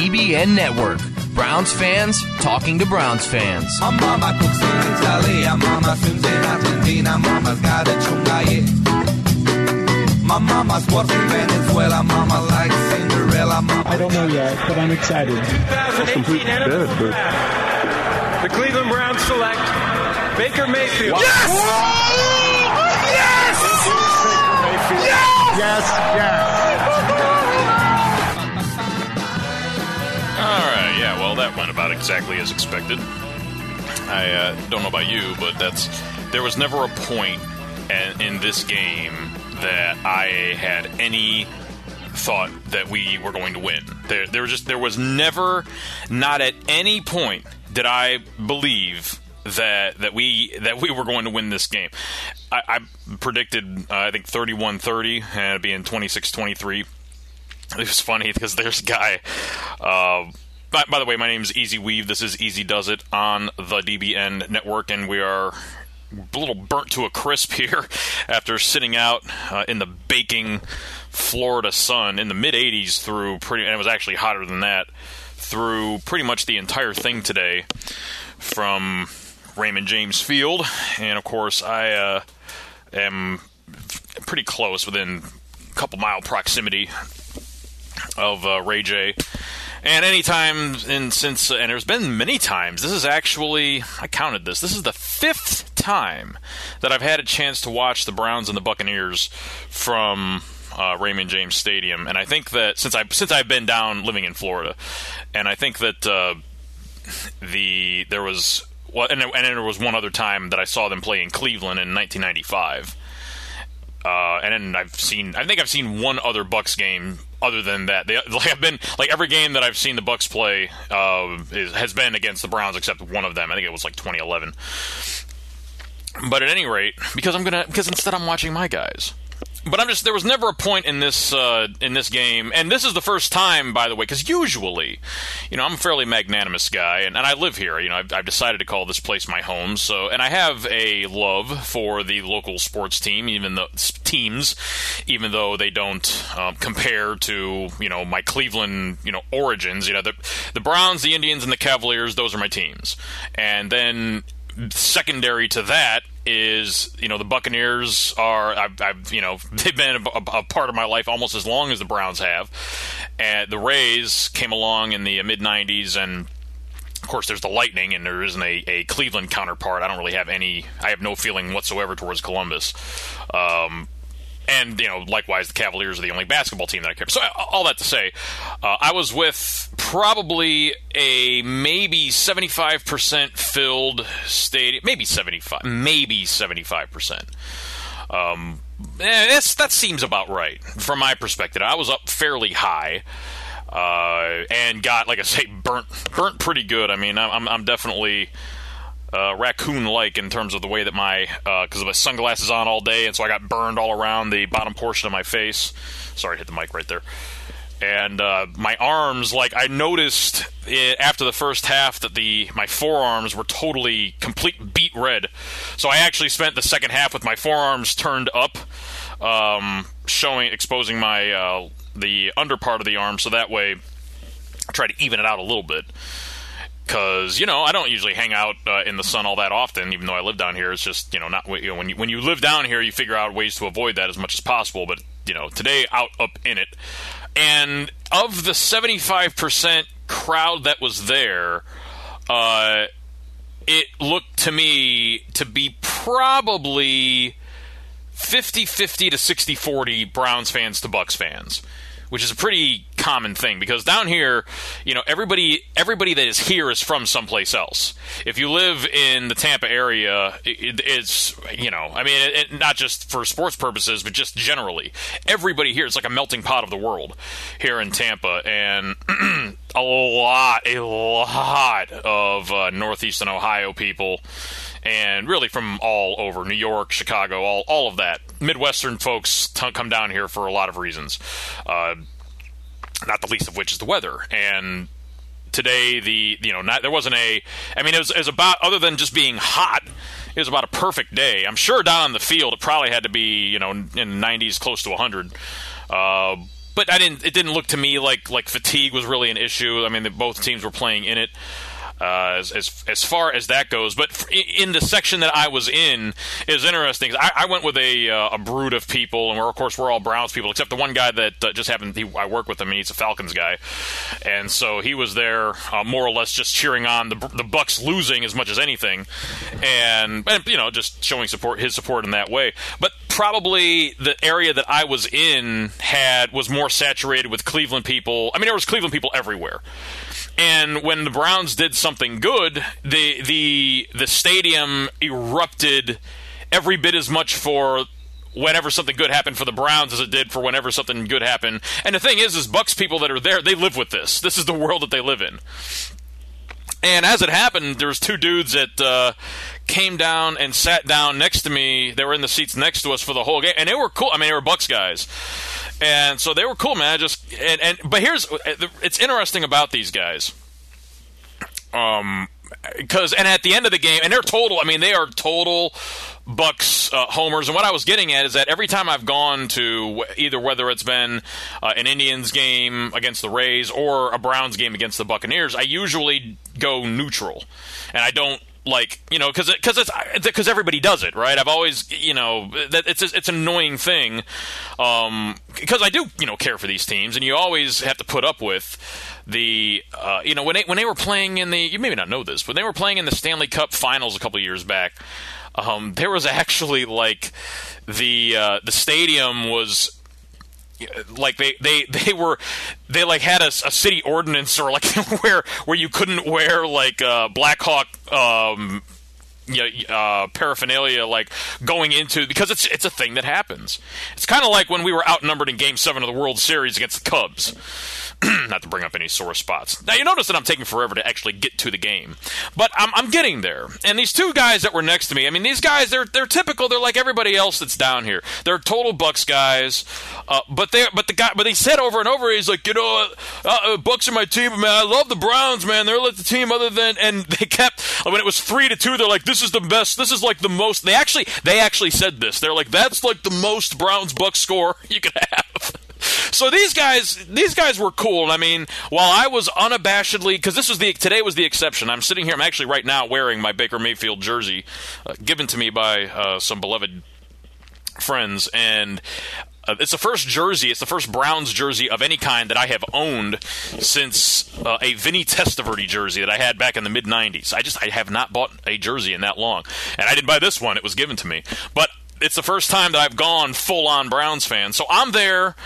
DBN Network. Browns fans talking to Browns fans. My mama cooks in Italy, mama swims in Argentina, mama's got a chunga, My mama's works Venezuela, mama likes Cinderella, mama. I don't know yet, but I'm excited. 2018 NFL but- Draft. The Cleveland Browns select Baker Mayfield. Yes! Yes! Yes, All that went about exactly as expected. I uh, don't know about you, but that's there was never a point in, this game that I had any thought that we were going to win. There, there was just there was never, not at any point did I believe that that we that we were going to win this game. I, I predicted uh, I think 31-30 and it'd be in 26-23 it was funny because there's a guy. Uh, by, by the way, my name is Easy Weave. This is Easy Does It on the DBN network, and we are a little burnt to a crisp here after sitting out uh, in the baking Florida sun in the mid 80s through pretty, and it was actually hotter than that through pretty much the entire thing today from Raymond James Field, and of course I uh, am pretty close within a couple mile proximity of uh, Ray J. And anytime, and since, and there's been many times, this is actually, I counted this, this is the fifth time that I've had a chance to watch the Browns and the Buccaneers from uh, Raymond James Stadium. And I think that since, I, since I've been down living in Florida, and I think that uh, the, there was, well, and, and there was one other time that I saw them play in Cleveland in 1995. Uh, and then I've seen, I think I've seen one other Bucks game other than that. They, like I've been like every game that I've seen the Bucks play uh, is, has been against the Browns except one of them. I think it was like 2011. But at any rate, because I'm gonna because instead I'm watching my guys. But I'm just there was never a point in this uh, in this game, and this is the first time, by the way, because usually, you know, I'm a fairly magnanimous guy, and, and I live here. You know, I've, I've decided to call this place my home. So, and I have a love for the local sports team, even the teams, even though they don't um, compare to you know my Cleveland you know origins. You know, the the Browns, the Indians, and the Cavaliers. Those are my teams, and then secondary to that is you know the Buccaneers are I've, I've you know they've been a, a, part of my life almost as long as the Browns have, and the Rays came along in the mid '90s and. Of course, there's the Lightning, and there isn't a, a Cleveland counterpart. I don't really have any. I have no feeling whatsoever towards Columbus. Um, and you know, likewise, the Cavaliers are the only basketball team that I care. So all that to say, uh, I was with probably a maybe 75% filled stadium, maybe 75, maybe 75%. Um, eh, that seems about right from my perspective. I was up fairly high. Uh, and got, like I say, burnt, burnt pretty good. I mean, I'm, I'm definitely uh, raccoon-like in terms of the way that my because uh, my sunglasses on all day, and so I got burned all around the bottom portion of my face. Sorry, I hit the mic right there. And uh, my arms, like I noticed it, after the first half that the my forearms were totally complete beet red. So I actually spent the second half with my forearms turned up, um, showing exposing my uh, the under part of the arm, so that way I try to even it out a little bit because you know I don't usually hang out uh, in the sun all that often, even though I live down here. It's just you know not you know, when you when you live down here, you figure out ways to avoid that as much as possible. But you know today out up in it, and of the seventy five percent crowd that was there, uh, it looked to me to be probably 50-50 to 60-40 Browns fans to Bucks fans which is a pretty common thing because down here, you know, everybody everybody that is here is from someplace else. If you live in the Tampa area, it, it's you know, I mean, it, not just for sports purposes, but just generally, everybody here is like a melting pot of the world here in Tampa, and a lot, a lot of uh, northeastern Ohio people and really from all over New York, Chicago, all all of that. Midwestern folks t- come down here for a lot of reasons, uh, not the least of which is the weather. And today, the you know not, there wasn't a. I mean, it was, it was about other than just being hot. It was about a perfect day. I'm sure down on the field it probably had to be you know in the 90s, close to 100. Uh, but I didn't. It didn't look to me like like fatigue was really an issue. I mean, the, both teams were playing in it. Uh, as, as as far as that goes, but in the section that I was in is interesting. I, I went with a uh, a brood of people, and we're of course we're all Browns people, except the one guy that uh, just happened. He, I work with him, and he's a Falcons guy, and so he was there uh, more or less just cheering on the the Bucks losing as much as anything, and, and you know just showing support his support in that way. But probably the area that I was in had was more saturated with Cleveland people. I mean, there was Cleveland people everywhere. And when the Browns did something good, the the the stadium erupted every bit as much for whenever something good happened for the Browns as it did for whenever something good happened. And the thing is, is Bucks people that are there, they live with this. This is the world that they live in. And as it happened, there was two dudes that uh, came down and sat down next to me. They were in the seats next to us for the whole game, and they were cool. I mean, they were Bucks guys, and so they were cool, man. I just and, and but here's it's interesting about these guys. Um, because and at the end of the game, and they're total. I mean, they are total Bucks uh, homers. And what I was getting at is that every time I've gone to either whether it's been uh, an Indians game against the Rays or a Browns game against the Buccaneers, I usually go neutral, and I don't like you know because because it's because everybody does it right? I've always you know that it's it's an annoying thing um because i do you know care for these teams and you always have to put up with the uh, you know when they when they were playing in the you maybe not know this but they were playing in the stanley cup finals a couple years back um there was actually like the uh, the stadium was like they they they were they like had a, a city ordinance or like where where you couldn't wear like uh, Blackhawk um, know, uh, paraphernalia like going into because it's it's a thing that happens. It's kind of like when we were outnumbered in Game Seven of the World Series against the Cubs. not to bring up any sore spots. Now you notice that I'm taking forever to actually get to the game, but I'm, I'm getting there. And these two guys that were next to me, I mean, these guys they're they're typical. They're like everybody else that's down here. They're total Bucks guys, uh, but they but the guy but he said over and over he's like you know uh, uh, Bucks are my team, man. I love the Browns, man. They're like the team other than and they kept when it was three to two. They're like this is the best. This is like the most. They actually they actually said this. They're like that's like the most Browns Bucks score you could have. So these guys, these guys were cool. I mean, while I was unabashedly, because this was the today was the exception. I'm sitting here. I'm actually right now wearing my Baker Mayfield jersey, uh, given to me by uh, some beloved friends, and uh, it's the first jersey. It's the first Browns jersey of any kind that I have owned since uh, a Vinny Testaverde jersey that I had back in the mid '90s. I just I have not bought a jersey in that long, and I didn't buy this one. It was given to me, but it's the first time that I've gone full on Browns fan. So I'm there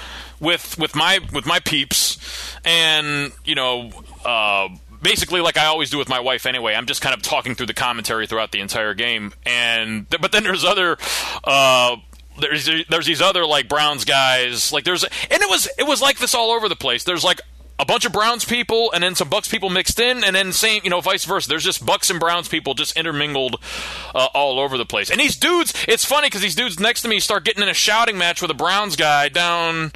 with with my with my peeps, and you know. Uh, basically like I always do with my wife anyway. I'm just kind of talking through the commentary throughout the entire game, and but then there's other. Uh, there's there's these other like Browns guys like there's and it was it was like this all over the place. There's like a bunch of Browns people and then some Bucks people mixed in, and then same, you know, vice versa. There's just Bucks and Browns people just intermingled uh, all over the place. And these dudes, it's funny because these dudes next to me start getting in a shouting match with a Browns guy down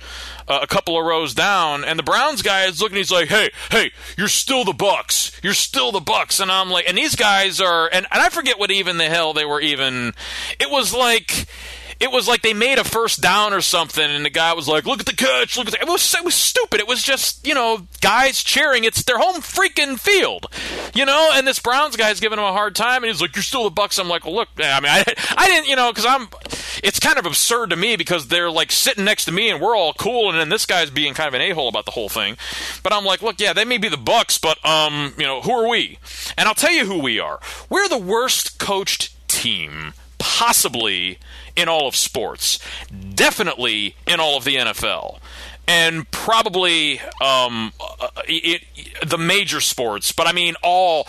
uh, a couple of rows down, and the Browns guy is looking. He's like, "Hey, hey, you're still the Bucks. You're still the Bucks." And I'm like, and these guys are, and, and I forget what even the hell they were even. It was like it was like they made a first down or something, and the guy was like, "Look at the catch! Look at the." It was it was stupid. It was just you know guys cheering. It's their home freaking field, you know. And this Browns guy's giving him a hard time, and he's like, "You're still the Bucks." I'm like, "Well, look, I mean, I, I didn't, you know, because I'm." It's kind of absurd to me because they're like sitting next to me, and we're all cool, and then this guy's being kind of an a hole about the whole thing. But I'm like, look, yeah, they may be the Bucks, but um, you know, who are we? And I'll tell you who we are. We're the worst coached team possibly in all of sports, definitely in all of the NFL, and probably um, uh, it, the major sports. But I mean, all.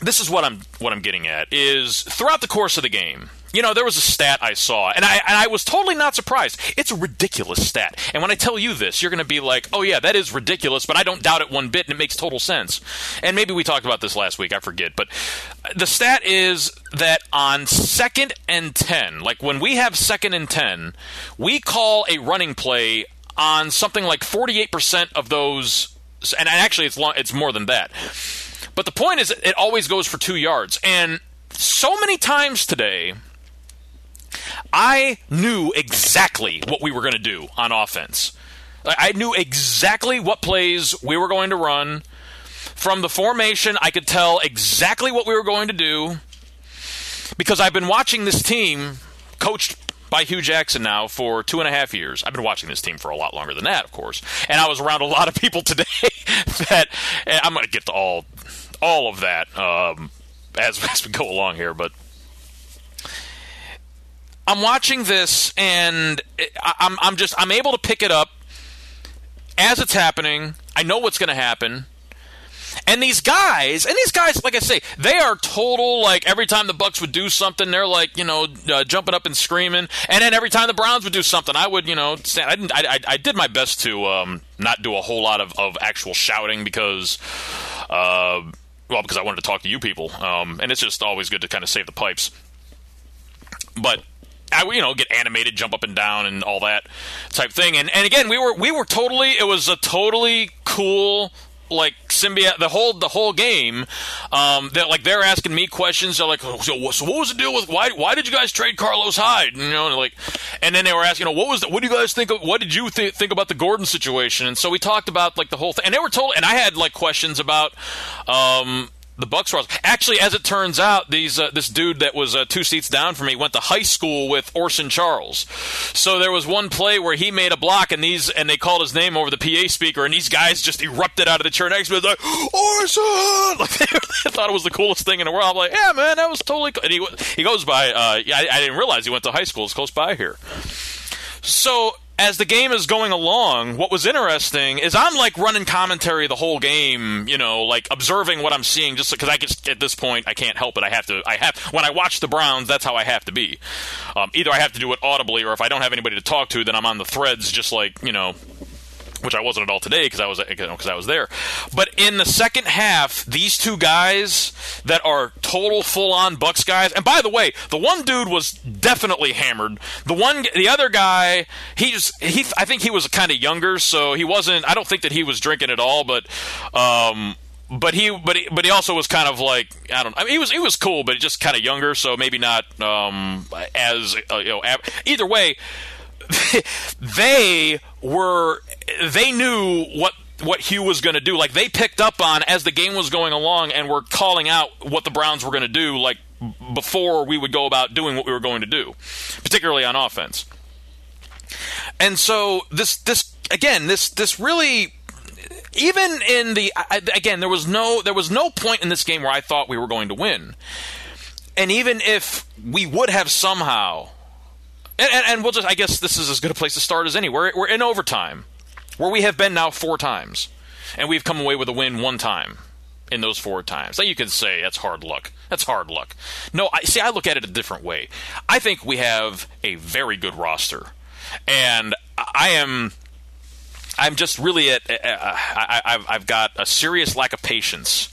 This is what I'm what I'm getting at is throughout the course of the game. You know, there was a stat I saw, and I and I was totally not surprised. It's a ridiculous stat, and when I tell you this, you're going to be like, "Oh yeah, that is ridiculous," but I don't doubt it one bit, and it makes total sense. And maybe we talked about this last week, I forget, but the stat is that on second and ten, like when we have second and ten, we call a running play on something like 48% of those, and actually it's long, it's more than that. But the point is, it always goes for two yards, and so many times today I knew exactly what we were going to do on offense. I knew exactly what plays we were going to run. From the formation, I could tell exactly what we were going to do because I've been watching this team coached by Hue Jackson now for two and a half years. I've been watching this team for a lot longer than that, of course. And I was around a lot of people today that I'm going to get to all all of that um, as, as we go along here, but I'm watching this and I'm I'm just I'm able to pick it up as it's happening. I know what's going to happen. And these guys, and these guys, like I say, they are total. Like every time the Bucks would do something, they're like, you know, uh, jumping up and screaming. And then every time the Browns would do something, I would, you know, stand, I, didn't, I, I, did my best to um, not do a whole lot of, of actual shouting because, uh, well, because I wanted to talk to you people, um, and it's just always good to kind of save the pipes. But I, you know, get animated, jump up and down, and all that type thing. And and again, we were we were totally. It was a totally cool like symbiote the whole the whole game um that like they're asking me questions they're like so, so what was the deal with why why did you guys trade Carlos Hyde you know and like and then they were asking you know, what was the, what do you guys think of what did you th- think about the Gordon situation and so we talked about like the whole thing and they were told and I had like questions about um the Bucks were actually, as it turns out, these uh, this dude that was uh, two seats down from me went to high school with Orson Charles. So there was one play where he made a block, and these and they called his name over the PA speaker, and these guys just erupted out of the chair next to me, like Orson! Like they, thought it was the coolest thing in the world. I'm like, yeah, man, that was totally. Cool. And he he goes by. Uh, I, I didn't realize he went to high school. It's close by here. So as the game is going along, what was interesting is I'm like running commentary the whole game, you know, like observing what I'm seeing, just because I just at this point I can't help it. I have to. I have when I watch the Browns, that's how I have to be. Um, either I have to do it audibly, or if I don't have anybody to talk to, then I'm on the threads, just like you know, which I wasn't at all today because I was because I was there. But in the second half, these two guys that are total full on Bucks guys, and by the way, the one dude was definitely hammered. The one, the other guy, he just he I think he was kind of younger, so he wasn't. I don't think that he was drinking at all, but. Um, but he, but he, but he also was kind of like I don't. I mean, he was he was cool, but just kind of younger, so maybe not um, as uh, you know. Either way, they were they knew what what Hue was going to do. Like they picked up on as the game was going along and were calling out what the Browns were going to do. Like before we would go about doing what we were going to do, particularly on offense. And so this this again this this really even in the again there was no there was no point in this game where I thought we were going to win. And even if we would have somehow and, and, and, we'll just, I guess this is as good a place to start as any. We're, in overtime, where we have been now four times, and we've come away with a win one time in those four times. Now you can say that's hard luck. That's hard luck. No, I see. I look at it a different way. I think we have a very good roster, and I am. I'm just really at. Uh, I, I've, I've got a serious lack of patience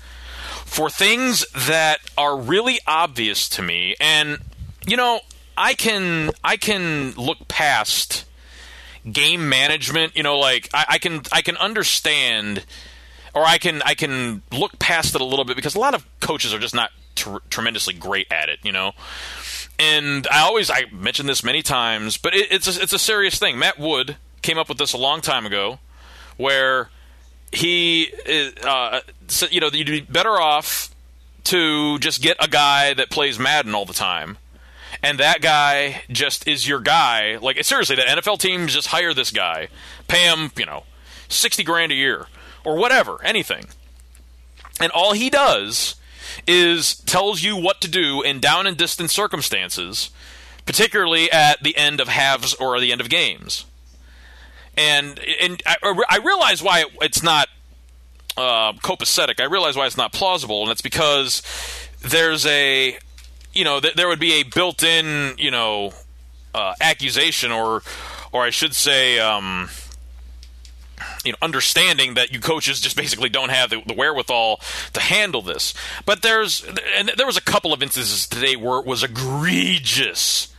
for things that are really obvious to me, and you know, I can I can look past game management. You know, like I, I can I can understand, or I can I can look past it a little bit because a lot of coaches are just not tr- tremendously great at it. You know, and I always I mentioned this many times, but it, it's a, it's a serious thing. Matt Wood came up with this a long time ago, where he uh, you know you'd be better off to just get a guy that plays Madden all the time and that guy just is your guy. Like seriously, the NFL teams just hire this guy, pay him, you know, sixty grand a year or whatever, anything, and all he does is tells you what to do in down and distant circumstances, particularly at the end of halves or the end of games. And and I, I realize why it's not uh, copacetic. I realize why it's not plausible, and it's because there's a you know, th- there would be a built-in, you know, uh, accusation, or, or I should say, um, you know, understanding that you coaches just basically don't have the, the, wherewithal to handle this. But there's, and there was a couple of instances today where it was egregious.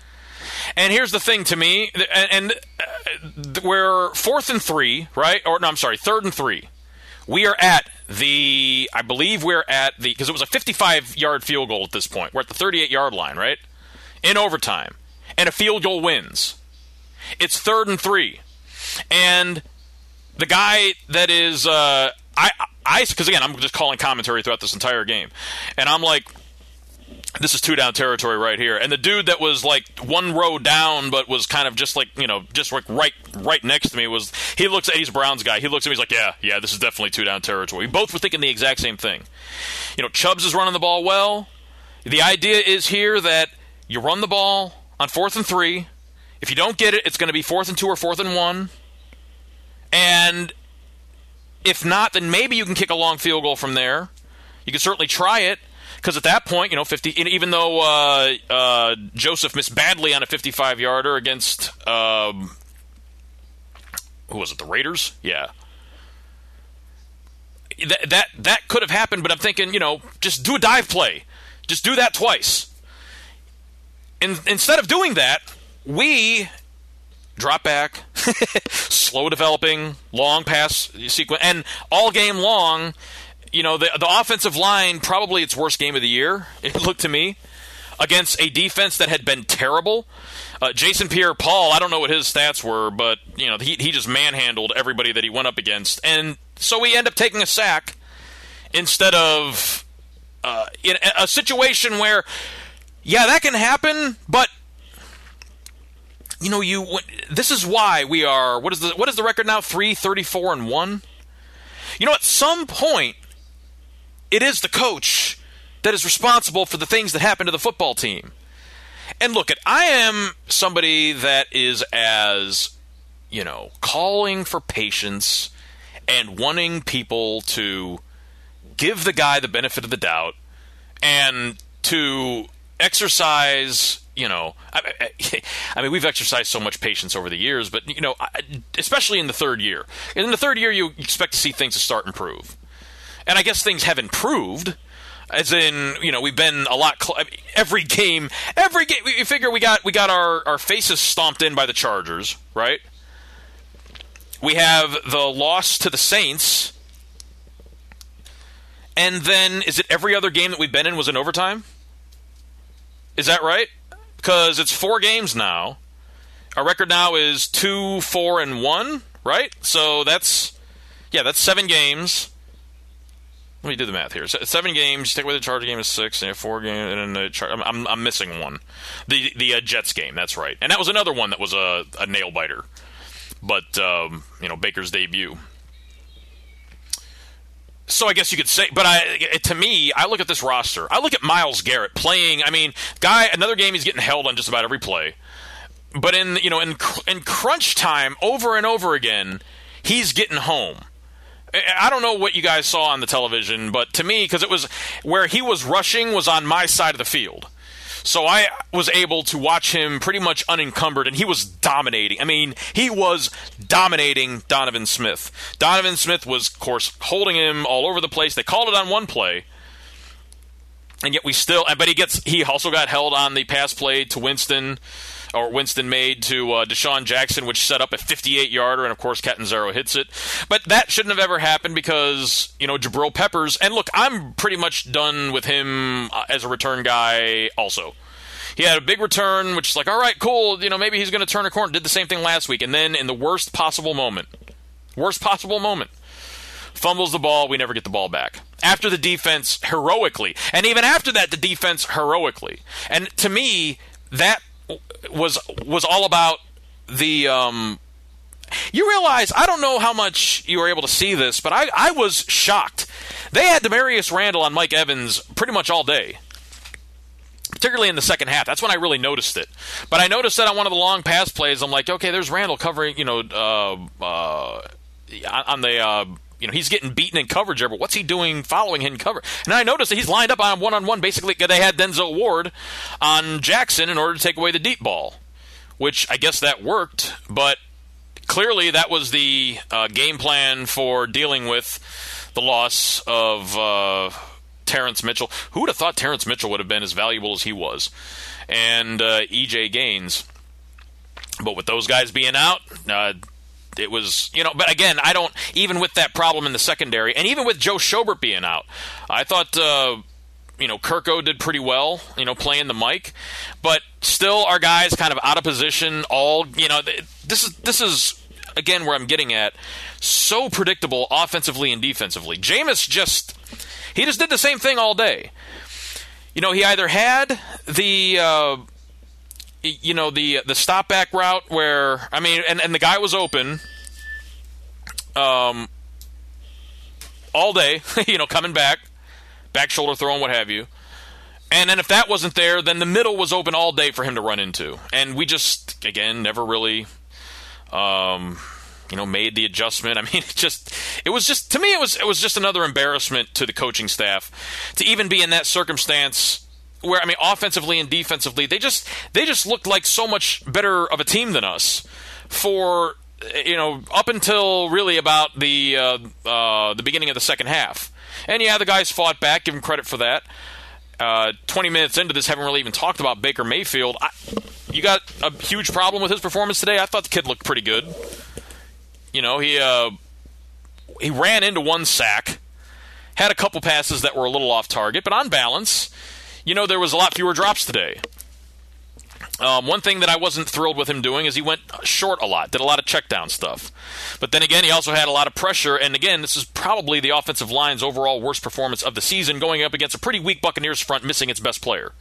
And here's the thing to me, and, and uh, we're fourth and three, right? Or no, I'm sorry, third and three. We are at the I believe we're at the because it was a 55 yard field goal at this point. We're at the 38 yard line, right? In overtime. and a field goal wins. It's third and three, and the guy that is uh, I I because again I'm just calling commentary throughout this entire game, and I'm like. This is two down territory right here, and the dude that was like one row down, but was kind of just like you know, just like right, right next to me was. He looks at he's Brown's guy. He looks at me. He's like, yeah, yeah, this is definitely two down territory. We both were thinking the exact same thing. You know, Chubb's is running the ball well. The idea is here that you run the ball on fourth and three. If you don't get it, it's going to be fourth and two or fourth and one. And if not, then maybe you can kick a long field goal from there. You can certainly try it because at that point, you know, fifty. Even though uh, uh, Joseph missed badly on a fifty-five yarder against um, who was it? The Raiders? Yeah. That that that could have happened, but I'm thinking, you know, just do a dive play, just do that twice. And instead of doing that, we drop back, slow developing, long pass sequence, and all game long, you know, the the offensive line probably its worst game of the year. It looked to me against a defense that had been terrible. Uh, Jason Pierre-Paul, I don't know what his stats were, but you know he he just manhandled everybody that he went up against, and so we end up taking a sack instead of uh, in a situation where, yeah, that can happen, but you know, you this is why we are. What is the what is the record now? Three thirty four and one. You know, at some point, it is the coach that is responsible for the things that happen to the football team. And look, at I am somebody that is as you know calling for patience and wanting people to give the guy the benefit of the doubt and to exercise you know, I, I, I, mean, we've exercised so much patience over the years, but you know, especially in the third year. In the third year, you expect to see things to start improve, and I guess things have improved. As in, you know, we've been a lot. Cl- every game, every game. We figure we got we got our our faces stomped in by the Chargers, right? We have the loss to the Saints, and then is it every other game that we've been in was in overtime? Is that right? because it's four games now. Our record now is two, four, and one, right? So that's yeah, that's seven games. Let me do the math here. seven games. Take away the Charger game is six, and four games, and then the Char- I'm, I'm, I'm missing one. The the uh, Jets game. That's right, and that was another one that was a, a nail biter. But um, you know Baker's debut. So I guess you could say, but I, to me, I look at this roster. I look at Myles Garrett playing. I mean, guy, another game he's getting held on just about every play. But in you know in in crunch time, over and over again, he's getting home. I don't know what you guys saw on the television, but to me, because it was where he was rushing was on my side of the field. So I was able to watch him pretty much unencumbered, and he was dominating. I mean, he was dominating Donovan Smith. Donovan Smith was, of course, holding him all over the place. They called it on one play, and yet we still. But he gets. He also got held on the pass play to Winston or Winston made to uh, DeSean Jackson, which set up a 58 yarder, and of course Catanzaro hits it. But that shouldn't have ever happened because you know Jabril Peppers. And look, I'm pretty much done with him uh, as a return guy. Also, he had a big return, which is like, all right, cool. You know, maybe he's going to turn a corner. Did the same thing last week, and then in the worst possible moment, worst possible moment fumbles the ball, we never get the ball back. After the defense heroically, and even after that, the defense heroically. And to me, that was was all about the. Um, you realize I don't know how much you were able to see this, but I, I was shocked. They had Damarious Randall on Mike Evans pretty much all day particularly in the second half. That's when I really noticed it. But I noticed that on one of the long pass plays, I'm like, okay, there's Randall covering, you know, uh, uh, on the uh, you know, he's getting beaten in coverage but what's he doing following him in cover? And I noticed that he's lined up on one on one. Basically, they had Denzel Ward on Jackson in order to take away the deep ball, which I guess that worked, but clearly that was the uh, game plan for dealing with the loss of uh, Terrance Mitchell. Who would have thought Terrance Mitchell would have been as valuable as he was? And uh, EJ Gaines. But with those guys being out, uh, it was you know but again i don't even with that problem in the secondary and even with joe schobert being out i thought uh, you know, Kirko did pretty well, you know, playing the mic, but still, our guys kind of out of position. All you know, this is this is again where I'm getting at. So predictable offensively and defensively. Jameis just he just did the same thing all day. You know, he either had the uh, you know the the stop back route where I mean, and and the guy was open. Um, all day, you know, coming back, back shoulder throw and what have you. And then if that wasn't there, then the middle was open all day for him to run into. And we just, again, never really, um, you know, made the adjustment. I mean, it just, it was just, to me, it was, it was just another embarrassment to the coaching staff to even be in that circumstance where, I mean, offensively and defensively, they just, they just looked like so much better of a team than us for you know, up until really about the uh, uh, the beginning of the second half. And yeah, the guys fought back. Give them credit for that. Uh, 20 minutes into this, haven't really even talked about Baker Mayfield. I, you got a huge problem with his performance today. I thought the kid looked pretty good. You know, he uh, he ran into one sack, had a couple passes that were a little off target, but on balance, you know, there was a lot fewer drops today. Um, one thing that I wasn't thrilled with him doing is he went short a lot, did a lot of check down stuff. But then again, he also had a lot of pressure. And again, this is probably the offensive line's overall worst performance of the season, going up against a pretty weak Buccaneers front, missing its best player.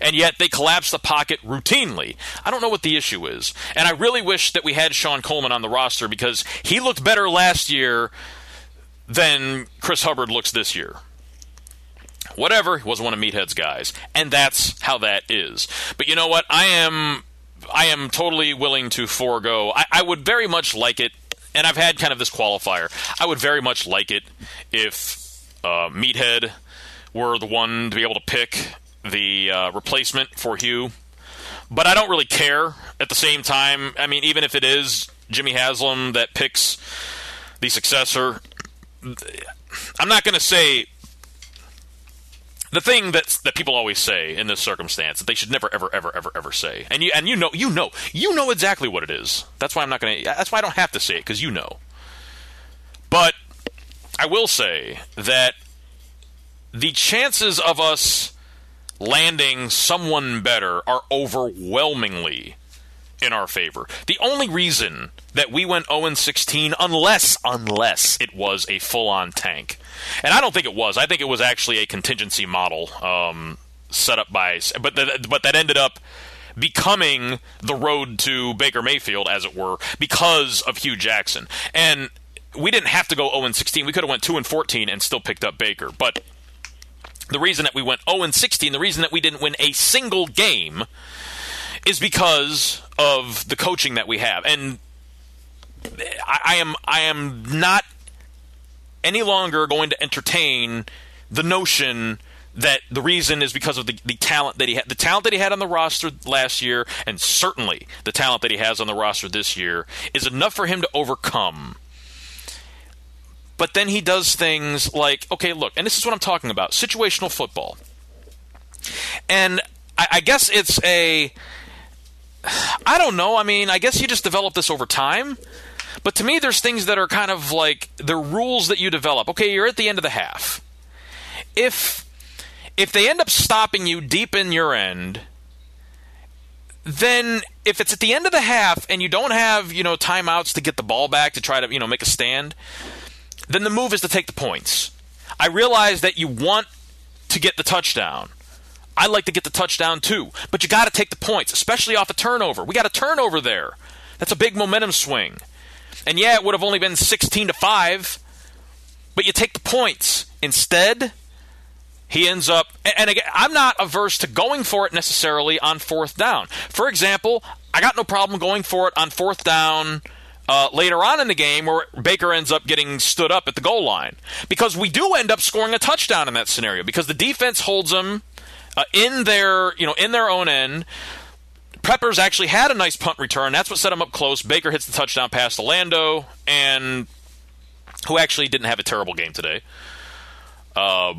And yet they collapse the pocket routinely. I don't know what the issue is. And I really wish that we had Shon Coleman on the roster because he looked better last year than Chris Hubbard looks this year whatever. He wasn't one of Meathead's guys, and that's how that is. But you know what? I am I am totally willing to forego. I, I would very much like it, and I've had kind of this qualifier. I would very much like it if uh, Meathead were the one to be able to pick the uh, replacement for Hue. But I don't really care at the same time. I mean, even if it is Jimmy Haslam that picks the successor, I'm not going to say the thing that that people always say in this circumstance that they should never ever ever ever ever say. And you and you know you know you know exactly what it is. That's why i'm not to that's why i don't have to say it because you know. But i will say that the chances of us landing someone better are overwhelmingly in our favor. The only reason that we went 0 16, unless unless it was a full on tank, and I don't think it was. I think it was actually a contingency model um, set up by, but that, but that ended up becoming the road to Baker Mayfield, as it were, because of Hue Jackson. And we didn't have to go 0 16. We could have went 2 and 14 and still picked up Baker, but. The reason that we went 0 16, the reason that we didn't win a single game, is because of the coaching that we have. And I, I am I am not any longer going to entertain the notion that the reason is because of the, the talent that he had the talent that he had on the roster last year and certainly the talent that he has on the roster this year is enough for him to overcome. But then he does things like okay look and this is what i'm talking about situational football. And i, I guess it's a i don't know i mean i guess you just develop this over time but to me, there's things that are kind of like the rules that you develop. Okay, you're at the end of the half. If if they end up stopping you deep in your end, then if it's at the end of the half and you don't have you know timeouts to get the ball back to try to you know make a stand, then the move is to take the points. I realize that you want to get the touchdown. I like to get the touchdown too, but you got to take the points, especially off a turnover. We got a turnover there. That's a big momentum swing. And yeah, it would have only been 16 to 5, but you take the points. Instead, he ends up and again, I'm not averse to going for it necessarily on fourth down. For example, I got no problem going for it on fourth down uh, later on in the game where Baker ends up getting stood up at the goal line because we do end up scoring a touchdown in that scenario because the defense holds them uh, in their you know in their own end. Peppers actually had a nice punt return. That's what set him up close. Baker hits the touchdown pass to Lando, and who actually didn't have a terrible game today. Uh,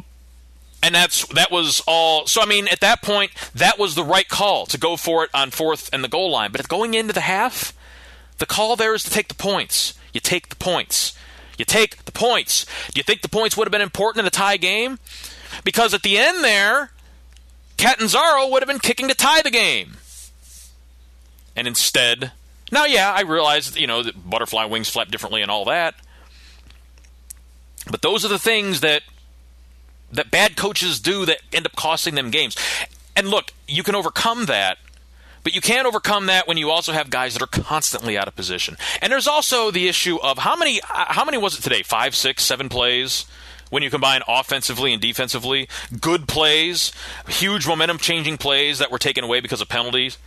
and that's that was all. So I mean, at that point, that was the right call to go for it on fourth and the goal line. But going into the half, the call there is to take the points. You take the points. You take the points. Do you think the points would have been important in a tie game? Because at the end there, Catanzaro would have been kicking to tie the game. And instead, now, yeah, I realize, you know, that butterfly wings flap differently and all that. But those are the things that that bad coaches do that end up costing them games. And look, you can overcome that, but you can't overcome that when you also have guys that are constantly out of position. And there's also the issue of how many how many was it today? Five, six, seven plays when you combine offensively and defensively. Good plays, huge momentum changing plays that were taken away because of penalties.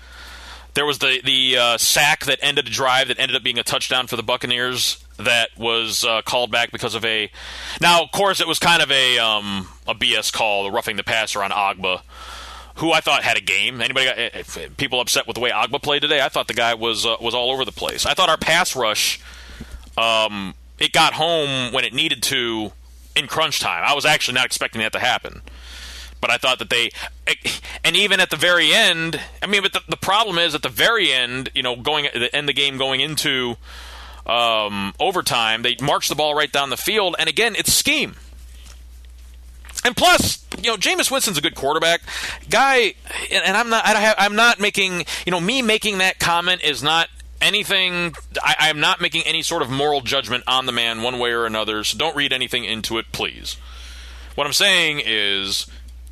There was the the uh, sack that ended a drive that ended up being a touchdown for the Buccaneers that was uh, called back because of a. Now, of course, it was kind of a um, a BS call, the roughing the passer on Ogbah, who I thought had a game. Anybody got if people upset with the way Ogbah played today? I thought the guy was uh, was all over the place. I thought our pass rush, um, it got home when it needed to in crunch time. I was actually not expecting that to happen but I thought that they, and even at the very end, I mean, but the, the problem is at the very end, you know, going the end the game going into um, overtime, they march the ball right down the field, and again, it's scheme. And plus, you know, Jameis Winston's a good quarterback guy, and I'm not. I have, I'm not making. You know, me making that comment is not anything. I, am not making any sort of moral judgment on the man one way or another. So don't read anything into it, please. What I'm saying is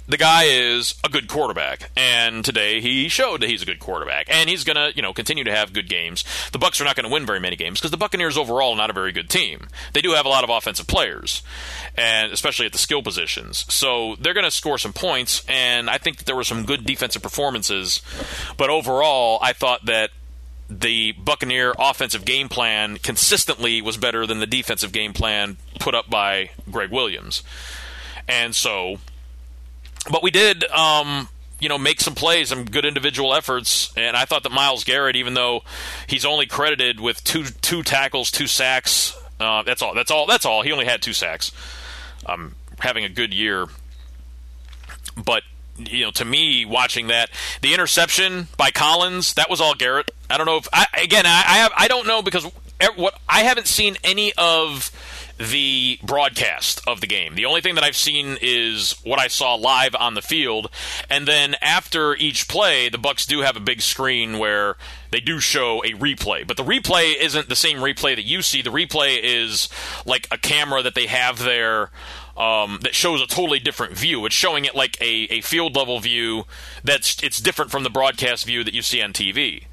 the guy is a good quarterback, and today he showed that he's a good quarterback, and he's going to, you know, continue to have good games. The Bucks are not going to win very many games because the Buccaneers overall are not a very good team. They do have a lot of offensive players, and especially at the skill positions, so they're going to score some points. And I think that there were some good defensive performances, but overall, I thought that the Buccaneer offensive game plan consistently was better than the defensive game plan put up by Gregg Williams. And so but we did, um, you know, make some plays, some good individual efforts, and I thought that Myles Garrett, even though he's only credited with two two tackles, two sacks, uh, that's all. That's all. That's all. He only had two sacks. Um, having a good year, but you know, to me, watching that, the interception by Collins, that was all Garrett. I don't know if I again, I, I have, I don't know because what I haven't seen any of the broadcast of the game. The only thing that I've seen is what I saw live on the field, and then after each play, the Bucks do have a big screen where they do show a replay. But the replay isn't the same replay that you see. The replay is like a camera that they have there um, that shows a totally different view. It's showing it like a, a field level view that's it's different from the broadcast view that you see on TV.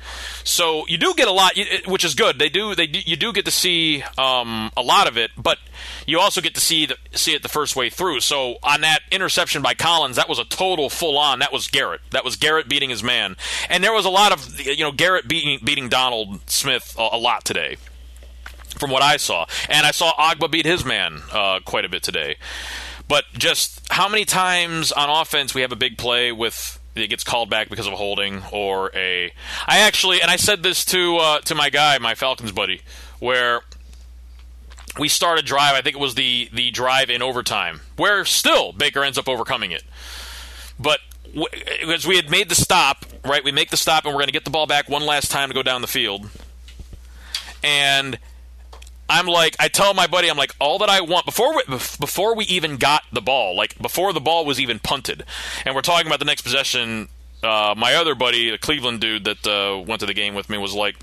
So you do get a lot, which is good. They do they you do get to see um, a lot of it, but you also get to see the, see it the first way through. So on that interception by Collins, that was a total full on. That was Garrett. That was Garrett beating his man, and there was a lot of you know Garrett beating beating Donald Smith a, a lot today from what I saw. And I saw Ogbah beat his man uh, quite a bit today. But just how many times on offense we have a big play with it gets called back because of a holding or a I actually and I said this to uh, to my guy, my Falcons buddy, where we start a drive. I think it was the the drive in overtime, where still Baker ends up overcoming it. But because we had made the stop, right? We make the stop, and we're going to get the ball back one last time to go down the field. And I'm like, I tell my buddy, I'm like, all that I want before we, before we even got the ball, like before the ball was even punted, and we're talking about the next possession. Uh, my other buddy, the Cleveland dude that uh, went to the game with me, was like,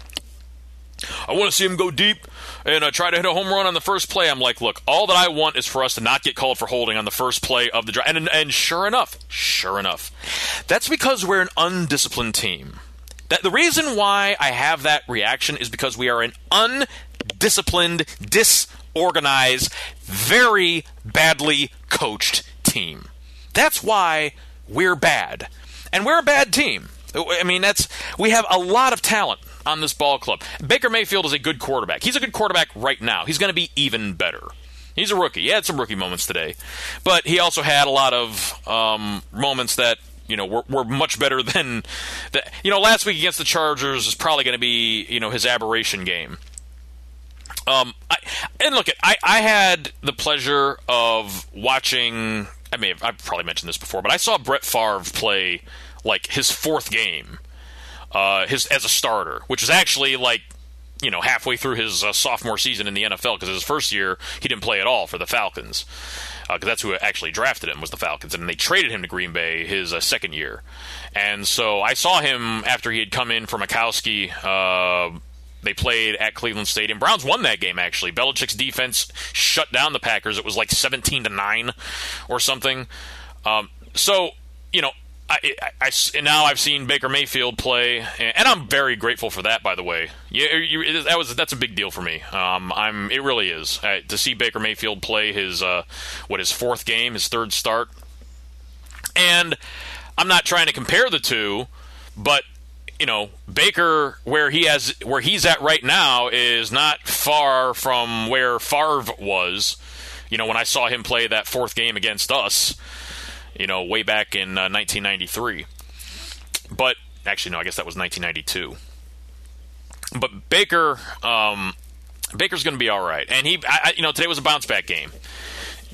I want to see him go deep and uh, try to hit a home run on the first play. I'm like, look, all that I want is for us to not get called for holding on the first play of the drive. And, and sure enough, sure enough, that's because we're an undisciplined team. That the reason why I have that reaction is because we are an undisciplined, disorganized, very badly coached team. That's why we're bad. And we're a bad team. I mean, that's we have a lot of talent on this ball club. Baker Mayfield is a good quarterback. He's a good quarterback right now. He's going to be even better. He's a rookie. He had some rookie moments today, but he also had a lot of um, moments that you know, we're, we're much better than the, you know, last week against the Chargers is probably going to be, you know, his aberration game. Um, I, and look, at I, I had the pleasure of watching. I mean, I've probably mentioned this before, but I saw Brett Favre play like his fourth game, uh, his as a starter, which is actually like you know, halfway through his uh, sophomore season in the NFL because his first year he didn't play at all for the Falcons because uh, that's who actually drafted him was the Falcons, and they traded him to Green Bay his uh, second year. And so I saw him after he had come in for Majkowski. They played at Cleveland Stadium. Browns won that game actually. Belichick's defense shut down the Packers. It was like seventeen to nine or something. Um, so you know I, I, I, now I've seen Baker Mayfield play, and I'm very grateful for that. By the way, yeah, you, that was that's a big deal for me. Um, I'm it really is uh, to see Baker Mayfield play his uh, what his fourth game, his third start, and I'm not trying to compare the two, but you know Baker where he has where he's at right now is not far from where Favre was. You know when I saw him play that fourth game against us you know, way back in uh, 1993. But actually, no, I guess that was 1992. But Baker, um, Baker's going to be all right, and he, I, you know, today was a bounce back game.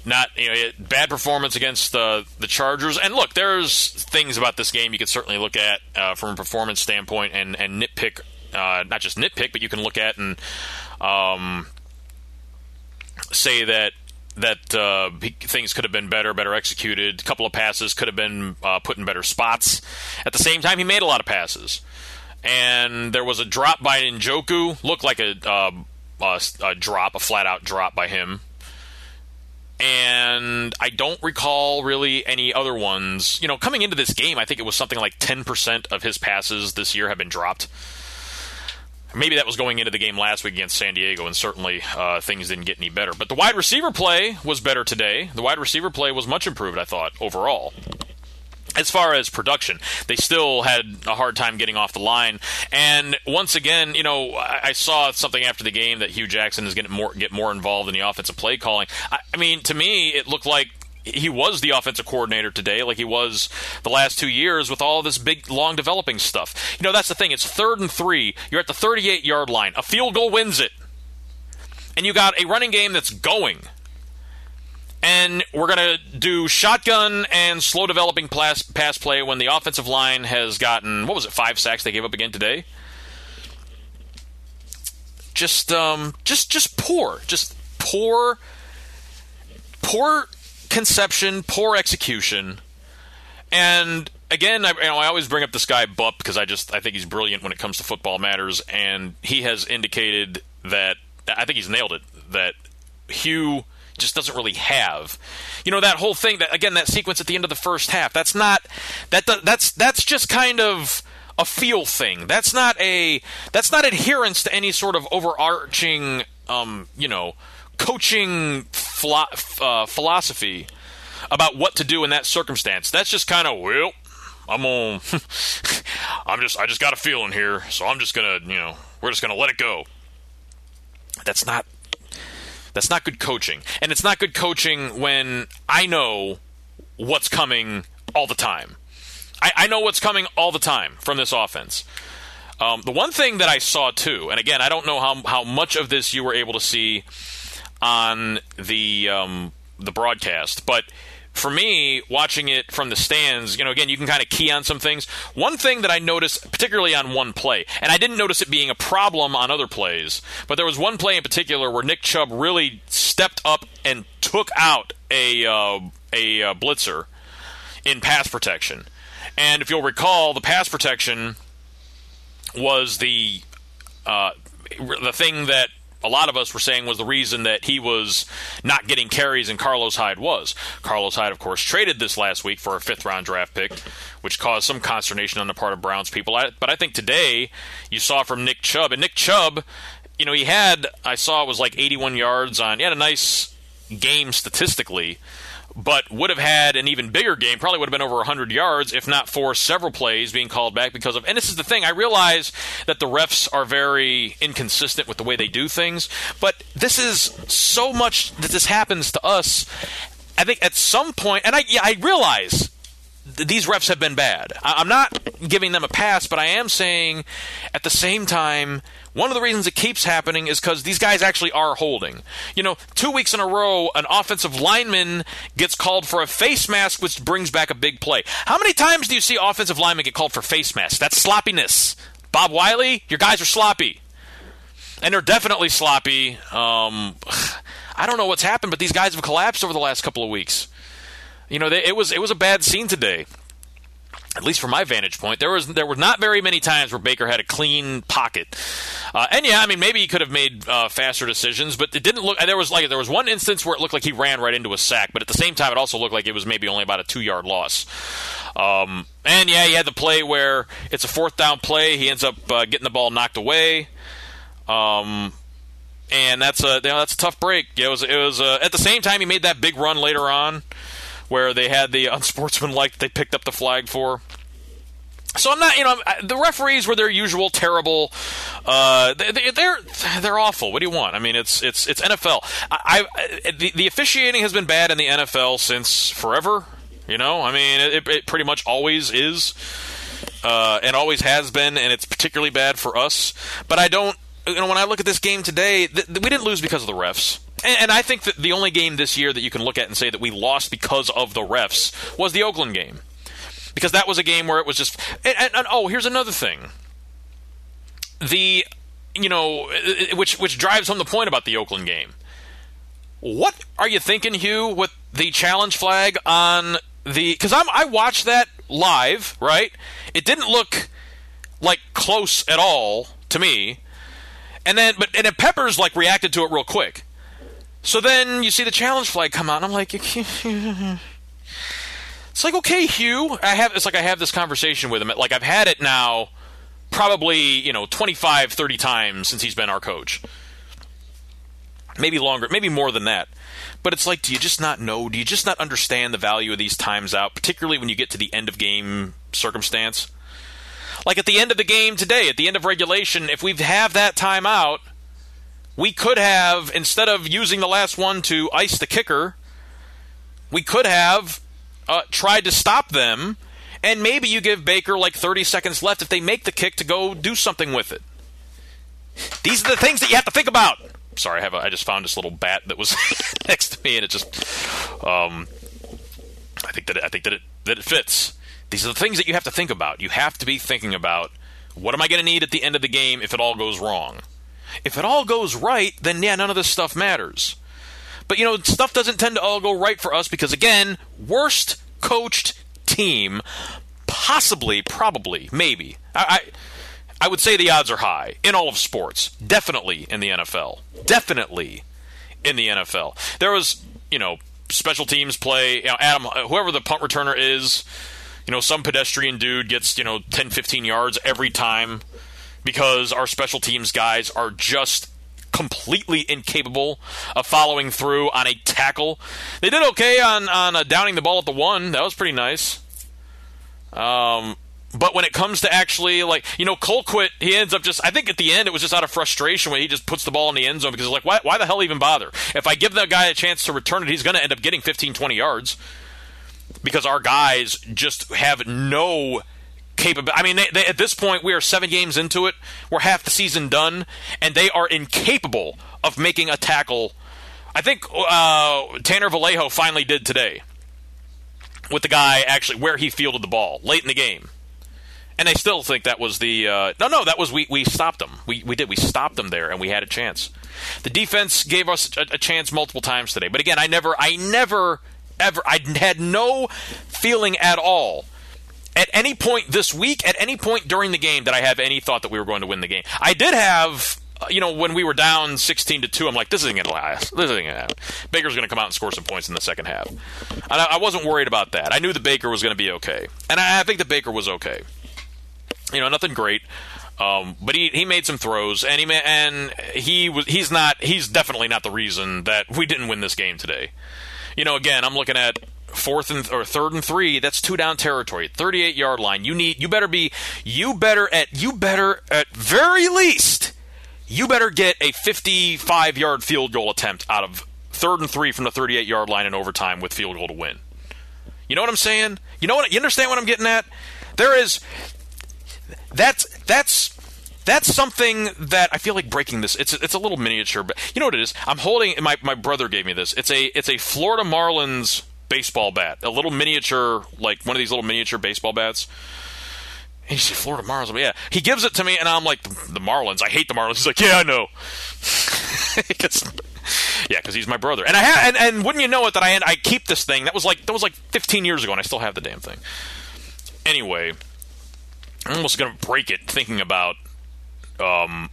Not you know, bad performance against uh, the Chargers. And look, there's things about this game you can certainly look at uh, from a performance standpoint and and nitpick, uh, not just nitpick, but you can look at and um, say that that uh, things could have been better, better executed. A couple of passes could have been uh, put in better spots. At the same time, he made a lot of passes, and there was a drop by Njoku. Looked like a, uh, a drop, a flat out drop by him. And I don't recall really any other ones. You know, coming into this game, I think it was something like 10% of his passes this year have been dropped. Maybe that was going into the game last week against San Diego, and certainly uh, things didn't get any better. But the wide receiver play was better today. The wide receiver play was much improved, I thought, overall. As far as production, they still had a hard time getting off the line. And once again, you know, I, saw something after the game that Hue Jackson is going to more, get more involved in the offensive play calling. I, I mean, to me, it looked like he was the offensive coordinator today, like he was the last two years with all this big, long developing stuff. You know, that's the thing. It's third and three. You're at the 38 yard line. A field goal wins it. And you got a running game that's going. And we're going to do shotgun and slow developing pass, pass play when the offensive line has gotten, what was it, five sacks they gave up again today? Just, um, just, just poor. Just poor, poor conception, poor execution, and again, I, you know, I always bring up this guy Bupp because I just I think he's brilliant when it comes to football matters, and he has indicated that I think he's nailed it that Hue just doesn't really have. You know that whole thing that again that sequence at the end of the first half. That's not that that's that's just kind of a feel thing. That's not a that's not adherence to any sort of overarching um, you know coaching uh, philosophy about what to do in that circumstance. That's just kind of well, I'm on. I'm just I just got a feeling here, so I'm just gonna you know we're just gonna let it go. That's not that's not good coaching, and it's not good coaching when I know what's coming all the time. I, I know what's coming all the time from this offense. Um, the one thing that I saw too, and again, I don't know how how much of this you were able to see on the um, the broadcast, but for me, watching it from the stands, you know, again, you can kind of key on some things. One thing that I noticed, particularly on one play, and I didn't notice it being a problem on other plays, but there was one play in particular where Nick Chubb really stepped up and took out a uh, a uh, blitzer in pass protection. And if you'll recall, the pass protection was the uh, the thing that a lot of us were saying was the reason that he was not getting carries and Carlos Hyde was. Carlos Hyde, of course, traded this last week for a fifth round draft pick, which caused some consternation on the part of Browns people. But I think today you saw from Nick Chubb, and Nick Chubb, you know, he had, I saw it was like 81 yards on, he had a nice game statistically but would have had an even bigger game. Probably would have been over 100 yards, if not for several plays being called back because of. And this is the thing. I realize that the refs are very inconsistent with the way they do things, but this is so much that this happens to us. I think at some point, and I yeah, I realize these refs have been bad. I'm not giving them a pass, but I am saying at the same time one of the reasons it keeps happening is because these guys actually are holding. You know, two weeks in a row, an offensive lineman gets called for a face mask, which brings back a big play. How many times do you see offensive linemen get called for face masks? That's sloppiness. Bob Wylie, your guys are sloppy. and they're definitely sloppy. Um, I don't know what's happened, but these guys have collapsed over the last couple of weeks. You know, they, it was it was a bad scene today. At least from my vantage point, there was there were not very many times where Baker had a clean pocket. Uh, and yeah, I mean maybe he could have made uh, faster decisions, but it didn't look. There was like there was one instance where it looked like he ran right into a sack, but at the same time it also looked like it was maybe only about a two yard loss. Um, and yeah, he had the play where it's a fourth down play. He ends up uh, getting the ball knocked away. Um, and that's a you know, that's a tough break. It was it was uh, at the same time he made that big run later on where they had the unsportsmanlike they picked up the flag for. So I'm not, you know, the referees were their usual terrible. Uh, they, are they're, they're awful. What do you want? I mean, it's it's it's NFL. I, I the, the officiating has been bad in the NFL since forever. You know, I mean, it, it pretty much always is, uh, and always has been, and it's particularly bad for us. But I don't, you know, when I look at this game today, th- we didn't lose because of the refs. And, and I think that the only game this year that you can look at and say that we lost because of the refs was the Oakland game. Because that was a game where it was just. And, and, and oh, here's another thing. The. You know, which which drives home the point about the Oakland game. What are you thinking, Hue, with the challenge flag on the? Because I'm I watched that live, right? It didn't look like close at all to me. And then, but and then Peppers like reacted to it real quick. So then you see the challenge flag come out, and I'm like, it's like okay, Hue. I have it's like I have this conversation with him. Like I've had it now, probably you know 25, 30 times since he's been our coach. Maybe longer, maybe more than that. But it's like, do you just not know? Do you just not understand the value of these times out, particularly when you get to the end of game circumstance? Like at the end of the game today, at the end of regulation, if we have that timeout we could have, instead of using the last one to ice the kicker, we could have uh, tried to stop them, and maybe you give Baker like 30 seconds left if they make the kick to go do something with it. These are the things that you have to think about. Sorry, I have a, I just found this little bat that was next to me, and it just, um, I think that it, I think that it that it fits. These are the things that you have to think about. You have to be thinking about what am I going to need at the end of the game if it all goes wrong. If it all goes right, then yeah, none of this stuff matters. But you know, stuff doesn't tend to all go right for us because again, worst coached team, possibly, probably, maybe. I, I I would say the odds are high in all of sports. Definitely in the NFL. Definitely in the NFL. There was, you know, special teams play. You know, Adam, uh, whoever the punt returner is, you know, some pedestrian dude gets, you know, 10, 15 yards every time because our special teams guys are just completely incapable of following through on a tackle. They did okay on on uh, downing the ball at the one. That was pretty nice. Um, but when it comes to actually like you know Colquitt, he ends up just I think at the end it was just out of frustration when he just puts the ball in the end zone because he's like why why the hell even bother? If I give that guy a chance to return it, he's going to end up getting 15 20 yards because our guys just have no capable. I mean, they, they, at this point, we are seven games into it. We're half the season done, and they are incapable of making a tackle. I think uh, Tanner Vallejo finally did today with the guy actually where he fielded the ball late in the game. And I still think that was the uh, no, no. That was we we stopped them. We we did. We stopped them there, and we had a chance. The defense gave us a, a chance multiple times today. But again, I never, I never, ever, I had no feeling at all at any point this week, at any point during the game, did I have any thought that we were going to win the game? I did have uh, you know, when we were down 16 to 2, I'm like, this isn't going to last. This isn't going to happen. Baker's going to come out and score some points in the second half. And I, I wasn't worried about that. I knew the Baker was going to be okay. And I, I think the Baker was okay. You know, nothing great. Um, but he, he made some throws, and he and he was he's not he's definitely not the reason that we didn't win this game today. You know, again, I'm looking at fourth and or third and three, that's two down territory. 38 yard line. You need you better be you better at you better at very least you better get a 55 yard field goal attempt out of third and three from the 38 yard line in overtime with field goal to win. You know what I'm saying? You know what you understand what I'm getting at? There is that's that's that's something that I feel like breaking this. It's it's a little miniature, but you know what it is. I'm holding my my brother gave me this. It's a it's a Florida Marlins baseball bat, a little miniature, like one of these little miniature baseball bats. And he said, Florida Marlins. I'm like, yeah. He gives it to me, and I'm like, the Marlins. I hate the Marlins. He's like, yeah, I know. yeah, because he's my brother. And I ha- and, and wouldn't you know it that I I keep this thing that was like that was like 15 years ago, and I still have the damn thing. Anyway, I'm almost gonna break it thinking about um,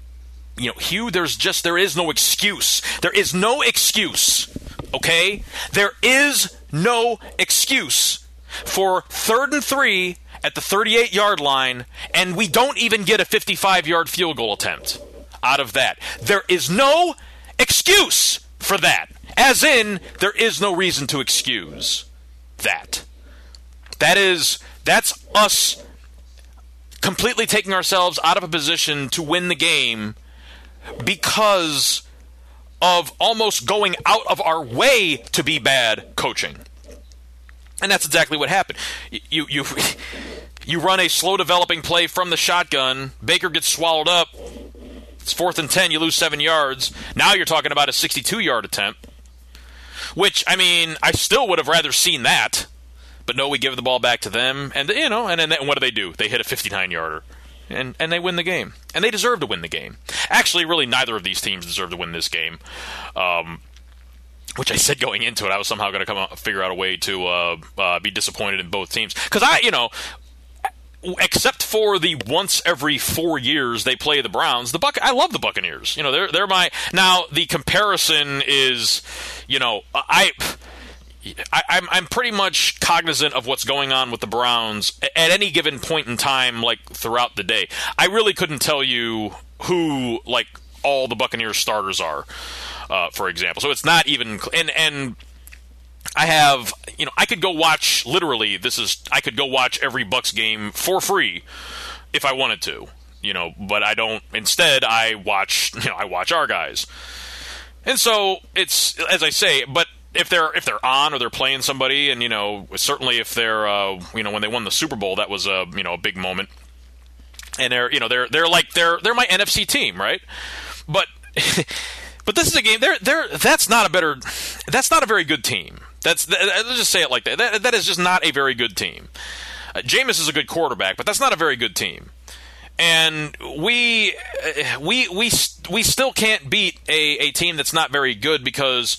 you know, Hue, there's just there is no excuse. There is no excuse. Okay? There is no excuse for third and 3 at the 38 yard line and we don't even get a 55 yard field goal attempt out of that. There is no excuse for that. As in there is no reason to excuse that. That is that's us completely taking ourselves out of a position to win the game because of almost going out of our way to be bad coaching. And that's exactly what happened. You you you run a slow developing play from the shotgun, Baker gets swallowed up. It's fourth and 10, you lose 7 yards. Now you're talking about a 62-yard attempt. Which I mean, I still would have rather seen that. But no, we give the ball back to them, and you know, and then and what do they do? They hit a 59 yarder, and and they win the game, and they deserve to win the game. Actually, really, neither of these teams deserve to win this game. Um, which I said going into it, I was somehow going to come out, figure out a way to uh, uh, be disappointed in both teams because I, you know, except for the once every four years they play the Browns, the Buck I love the Buccaneers. You know, they're they're my now the comparison is, you know, I. I, I'm I'm pretty much cognizant of what's going on with the Browns at any given point in time, like throughout the day. I really couldn't tell you who like all the Buccaneers starters are, uh, for example. So it's not even and and I have you know I could go watch literally this is I could go watch every Bucks game for free if I wanted to, you know, but I don't. Instead, I watch you know I watch our guys. And so it's as I say, but if they're if they're on or they're playing somebody, and you know certainly if they're uh, you know when they won the Super Bowl, that was a you know a big moment. And they're you know they're they're like they're they're my NFC team, right? But but this is a game. They're they're that's not a better that's not a very good team. That's that, let's just say it like that. That that is just not a very good team. Uh, Jameis is a good quarterback, but that's not a very good team and we uh, we we we still can't beat a, a team that's not very good because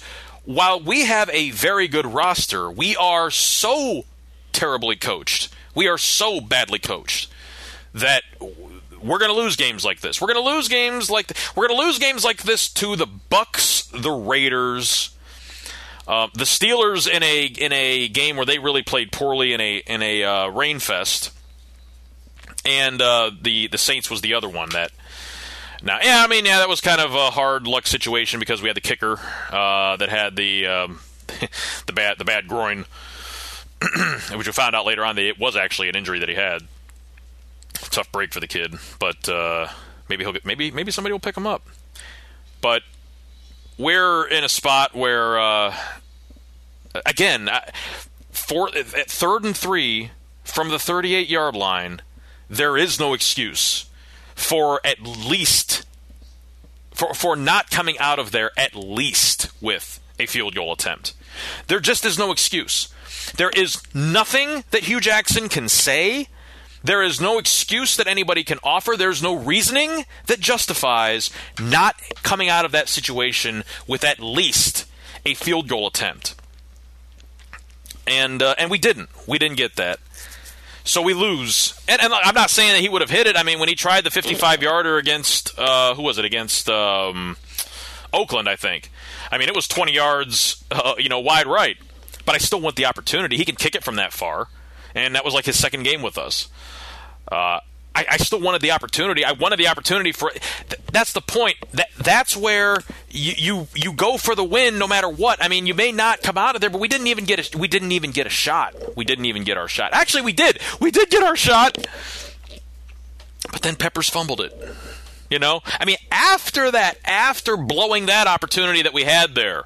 while we have a very good roster, we are so terribly coached. We are so badly coached that we're going to lose games like this. We're going to lose games like th- we're going to lose games like this to the Bucks, the Raiders, uh, the Steelers in a in a game where they really played poorly in a in a uh, rain fest and uh, the the Saints was the other one that. Now, yeah, I mean, yeah, that was kind of a hard luck situation because we had the kicker uh, that had the um, the bad the bad groin, which we found out later on that it was actually an injury that he had. Tough break for the kid, but uh, maybe he'll get maybe maybe somebody will pick him up. But we're in a spot where, uh, again, for at third and three from the 38 yard line there is no excuse for at least for for not coming out of there at least with a field goal attempt. There just is no excuse. There is nothing that Hue Jackson can say. There is no excuse that anybody can offer. There's no reasoning that justifies not coming out of that situation with at least a field goal attempt. And uh, and we didn't. We didn't get that. So we lose. And, and I'm not saying that he would have hit it. I mean, when he tried the 55 yarder against, uh, who was it? Against um, Oakland, I think. I mean, it was 20 yards, uh, you know, wide right. But I still want the opportunity. He can kick it from that far. And that was like his second game with us. Uh, I, I still wanted the opportunity. I wanted the opportunity for. Th- that's the point. That that's where you, you you go for the win no matter what. I mean, you may not come out of there, but we didn't even get a, we didn't even get a shot. We didn't even get our shot. Actually, we did. We did get our shot. But then Peppers fumbled it. You know, I mean, after that, after blowing that opportunity that we had there,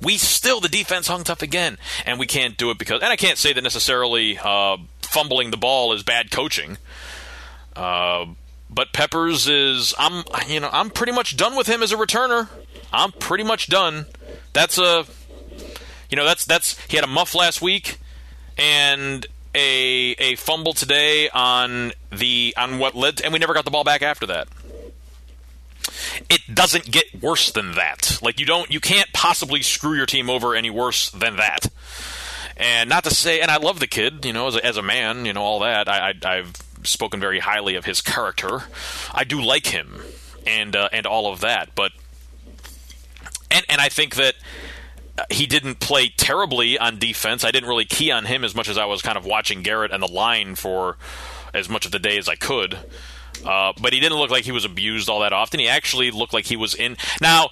we still the defense hung tough again, and we can't do it because. And I can't say that necessarily uh, fumbling the ball is bad coaching. Uh, but Peppers is I'm you know I'm pretty much done with him as a returner. I'm pretty much done. That's a you know that's that's he had a muff last week, and a a fumble today on the on what led, and we never got the ball back after that. It doesn't get worse than that. Like you don't, you can't possibly screw your team over any worse than that. And not to say, and I love the kid, you know, as a, as a man, you know, all that. I, I I've spoken very highly of his character. I do like him, and uh, and all of that. But and and I think that he didn't play terribly on defense. I didn't really key on him as much as I was kind of watching Garrett and the line for as much of the day as I could. Uh, but he didn't look like he was abused all that often. He actually looked like he was in. Now,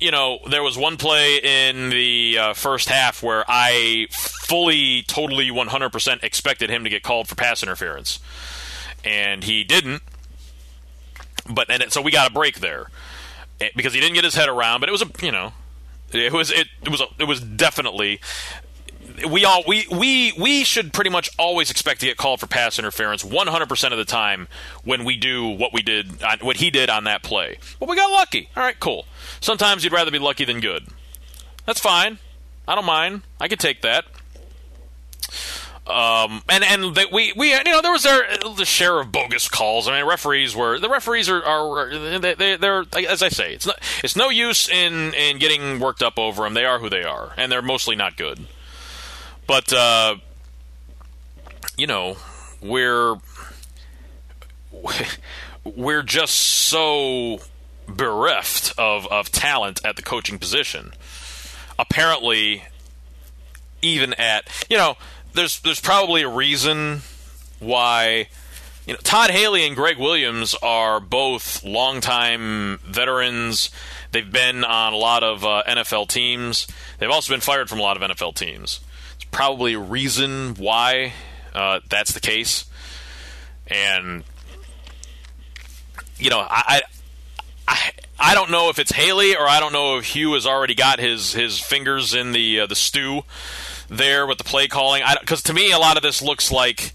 you know, there was one play in the uh, first half where I fully, totally, 100% expected him to get called for pass interference. And he didn't. But and it, so we got a break there eh, because he didn't get his head around. But it was a you know it was it, it was it was definitely we all we we we should pretty much always expect to get called for pass interference 100% of the time when we do what we did what he did on that play. Well, we got lucky. All right, cool. Sometimes you'd rather be lucky than good. That's fine. I don't mind. I could take that. Um, and and we we you know there was their the share of bogus calls. I mean, referees were the referees are, are they, they they're as I say, it's not it's no use in in getting worked up over them. They are who they are, and they're mostly not good. But uh, you know, we're we're just so bereft of of talent at the coaching position. Apparently, even at you know there's there's probably a reason why you know Todd Haley and Gregg Williams are both longtime veterans. They've been on a lot of uh, NFL teams. They've also been fired from a lot of NFL teams. It's probably a reason why uh, that's the case. And you know, I, I I don't know if it's Haley or I don't know if Hue has already got his his fingers in the uh, the stew there with the play calling. Because to me, a lot of this looks like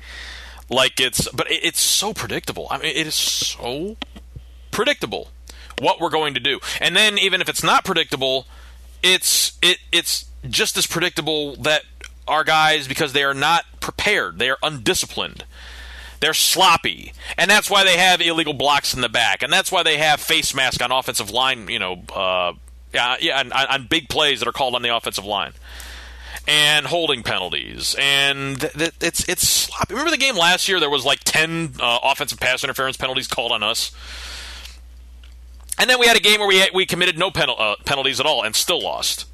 like it's, but it, it's so predictable. I mean, it is so predictable what we're going to do. And then even if it's not predictable, it's it it's just as predictable that our guys because they are not prepared, they are undisciplined. They're sloppy, and that's why they have illegal blocks in the back, and that's why they have face mask on offensive line. You know, uh, yeah, yeah, on, on big plays that are called on the offensive line and holding penalties, and th- it's it's sloppy. Remember the game last year? There was like ten uh, offensive pass interference penalties called on us, and then we had a game where we had, we committed no uh, penalties at all and still lost.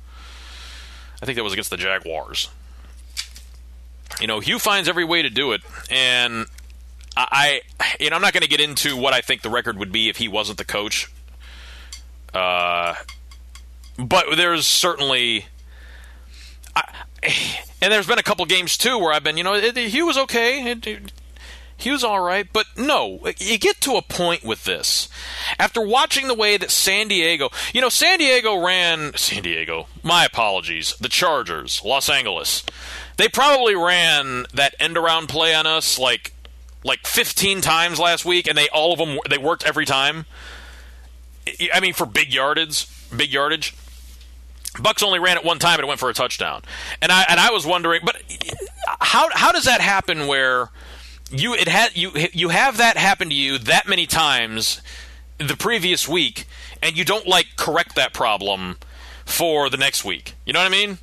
I think that was against the Jaguars. You know, Hue finds every way to do it, and I, you know, I'm not going to get into what I think the record would be if he wasn't the coach. Uh, but there's certainly and there's been a couple games too where I've been, you know, it, he was okay. It, it, he was all right, but no, you get to a point with this. After watching the way that San Diego, you know, San Diego ran San Diego. My apologies. The Chargers, Los Angeles. They probably ran that end around play on us like like 15 times last week and they all of them they worked every time. I mean for big yardage, big yardage. Bucks only ran it one time and it went for a touchdown. And I and I was wondering, but how how does that happen where you it had you you have that happen to you that many times the previous week and you don't like correct that problem for the next week. You know what I mean?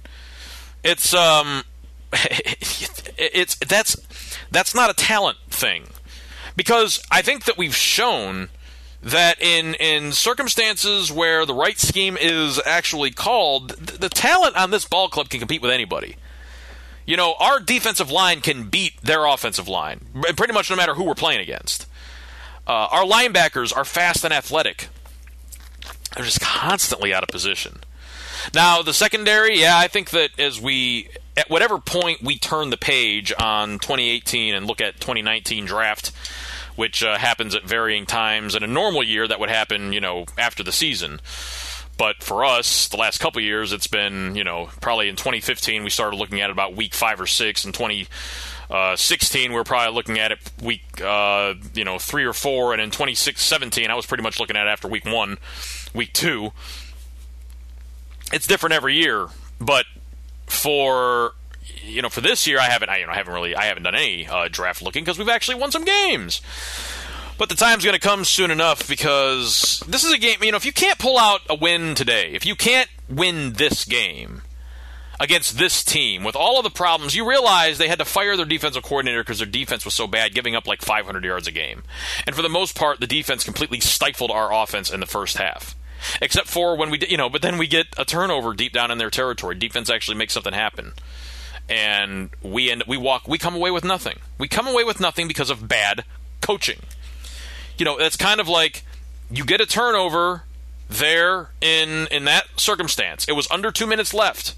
It's um it's that's that's not a talent thing. Because I think that we've shown that in in circumstances where the right scheme is actually called, the, the talent on this ball club can compete with anybody. You know, our defensive line can beat their offensive line, pretty much no matter who we're playing against. Uh, our linebackers are fast and athletic. They're just constantly out of position. Now, the secondary, yeah, I think that as we, at whatever point we turn the page on 2018 and look at 2019 draft, which uh, happens at varying times. In a normal year, that would happen, you know, after the season. But for us, the last couple years, it's been, you know, probably in 2015 we started looking at it about week five or six. In 2016, we we're probably looking at it week, uh, you know, three or four. And in 2017, I was pretty much looking at it after week one, week two. It's different every year, but for you know, for this year, I haven't, I, you know, I haven't really, I haven't done any uh, draft looking because we've actually won some games. But the time's going to come soon enough because this is a game. You know, if you can't pull out a win today, if you can't win this game against this team with all of the problems, you realize they had to fire their defensive coordinator because their defense was so bad, giving up like 500 yards a game. And for the most part, the defense completely stifled our offense in the first half except for when we, you know, but then we get a turnover deep down in their territory. Defense actually makes something happen, and we end, we walk, we come away with nothing. We come away with nothing because of bad coaching. You know, it's kind of like you get a turnover there in in that circumstance. It was under two minutes left.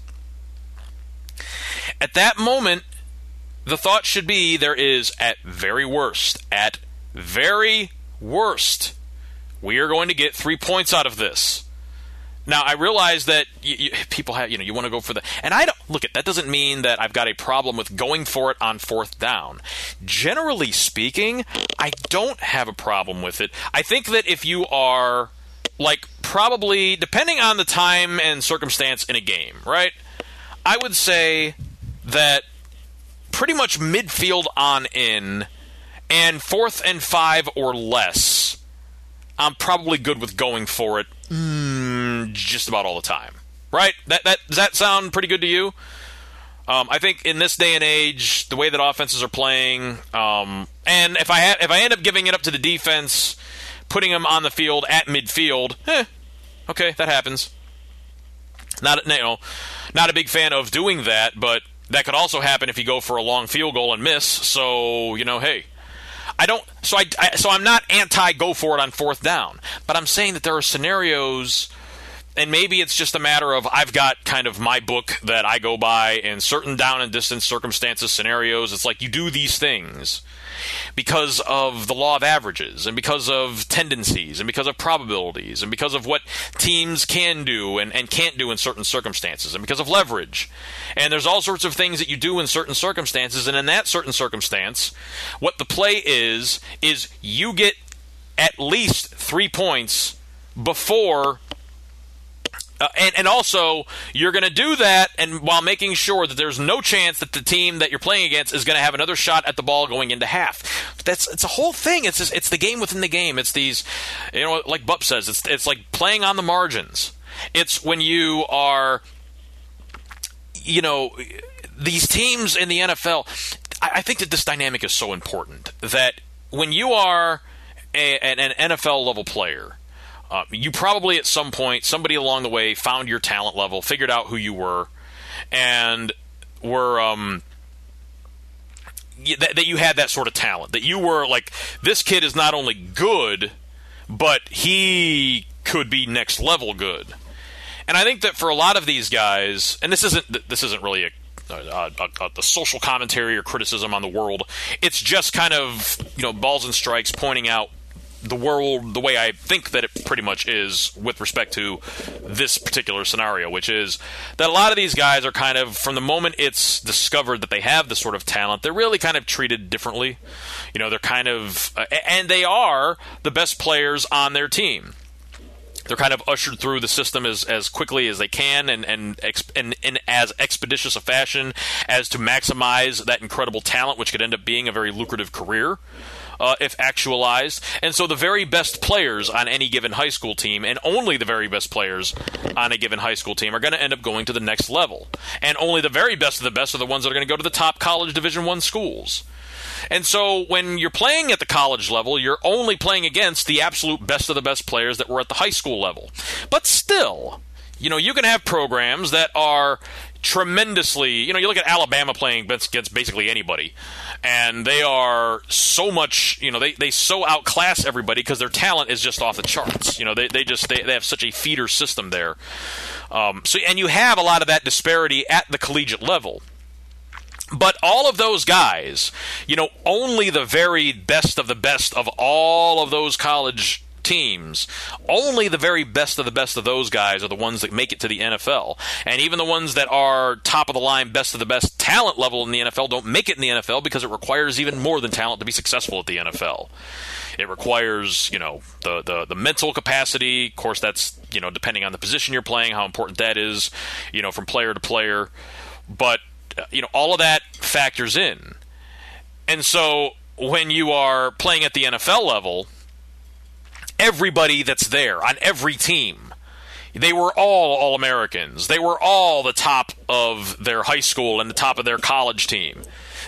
At that moment, the thought should be there is at very worst, at very worst, we are going to get three points out of this. Now I realize that you, you, people have, you know, you want to go for the, and I don't look at that doesn't mean that I've got a problem with going for it on fourth down. Generally speaking, I don't have a problem with it. I think that if you are like probably depending on the time and circumstance in a game, right? I would say that pretty much midfield on in and fourth and five or less I'm probably good with going for it mm, just about all the time. Right? That that does that sound pretty good to you? Um, I think in this day and age, the way that offenses are playing, um, and if I ha- if I end up giving it up to the defense, putting them on the field at midfield, eh, okay, that happens. Not you know, not a big fan of doing that, but that could also happen if you go for a long field goal and miss. So you know, hey, I don't. So I, I so I'm not anti go for it on fourth down, but I'm saying that there are scenarios and maybe it's just a matter of I've got kind of my book that I go by in certain down and distance circumstances, scenarios. It's like you do these things because of the law of averages and because of tendencies and because of probabilities and because of what teams can do and, and can't do in certain circumstances and because of leverage. And there's all sorts of things that you do in certain circumstances. And in that certain circumstance, what the play is, is you get at least three points before uh, and, and also, you're going to do that, and while making sure that there's no chance that the team that you're playing against is going to have another shot at the ball going into half. That's it's a whole thing. It's just, it's the game within the game. It's these, you know, like Bup says, it's it's like playing on the margins. It's when you are, you know, these teams in the NFL. I, I think that this dynamic is so important that when you are a, an NFL level player uh, you probably at some point, somebody along the way found your talent level, figured out who you were, and were um, that, that you had that sort of talent. That you were like, this kid is not only good, but he could be next level good. And I think that for a lot of these guys, and this isn't this isn't really a a, a, a, social commentary or criticism on the world. It's just kind of you know balls and strikes pointing out the world the way I think that it pretty much is with respect to this particular scenario, which is that a lot of these guys are kind of from the moment it's discovered that they have this sort of talent, they're really kind of treated differently. You know, they're kind of uh, and they are the best players on their team. They're kind of ushered through the system as, as quickly as they can and, and, and in as expeditious a fashion as to maximize that incredible talent, which could end up being a very lucrative career uh, if actualized. And so the very best players on any given high school team, and only the very best players on a given high school team, are going to end up going to the next level. And only the very best of the best are the ones that are going to go to the top college Division One schools. And so when you're playing at the college level, you're only playing against the absolute best of the best players that were at the high school level. But still, you know, you can have programs that are tremendously. You know, you look at Alabama playing against basically anybody, and they are so much. You know, they they so outclass everybody because their talent is just off the charts. You know, they they just they, they have such a feeder system there. Um, so and you have a lot of that disparity at the collegiate level. But all of those guys, you know, only the very best of the best of all of those college teams, only the very best of the best of those guys are the ones that make it to the NFL. And even the ones that are top of the line, best of the best talent level in the NFL don't make it in the NFL because it requires even more than talent to be successful at the NFL. It requires, you know, the, the, the mental capacity. Of course, that's, you know, depending on the position you're playing, how important that is, you know, from player to player. But uh, you know, all of that factors in. And so when you are playing at the NFL level, everybody that's there on every team, they were all All Americans. They were all the top of their high school and the top of their college team.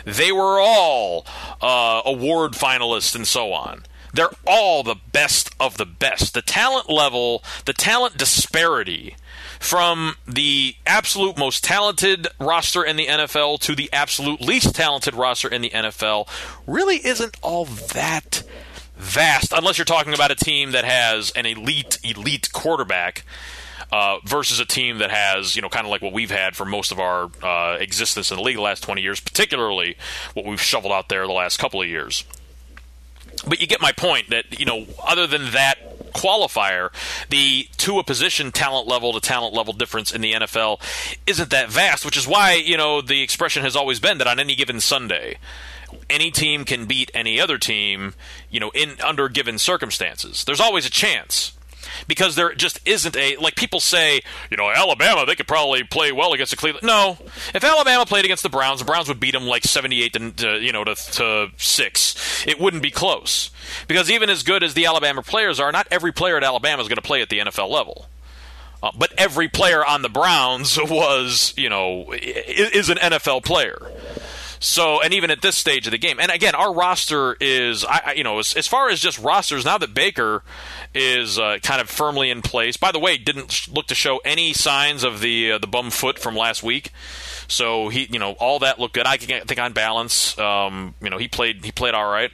They were all uh, award finalists and so on. They're all the best of the best. The talent level, the talent disparity from the absolute most talented roster in the NFL to the absolute least talented roster in the NFL really isn't all that vast, unless you're talking about a team that has an elite, elite quarterback. Uh, versus a team that has, you know, kind of like what we've had for most of our uh, existence in the league the last 20 years, particularly what we've shoveled out there the last couple of years. But you get my point that, you know, other than that qualifier, the to a position talent level to talent level difference in the NFL isn't that vast, which is why, you know, the expression has always been that on any given Sunday, any team can beat any other team, you know, in under given circumstances. There's always a chance because there just isn't a like people say, you know, Alabama they could probably play well against the Cleveland. No, if Alabama played against the Browns, the Browns would beat them like seventy-eight to, you know to, to six. It wouldn't be close because even as good as the Alabama players are, not every player at Alabama is going to play at the NFL level. Uh, but every player on the Browns was, you know, is an NFL player. So, and even at this stage of the game, and again, our roster is, I, you know, as, as far as just rosters, now that Baker is uh, kind of firmly in place. By the way, didn't look to show any signs of the uh, the bum foot from last week. So he, you know, all that looked good. I think on balance, um, you know, he played he played all right.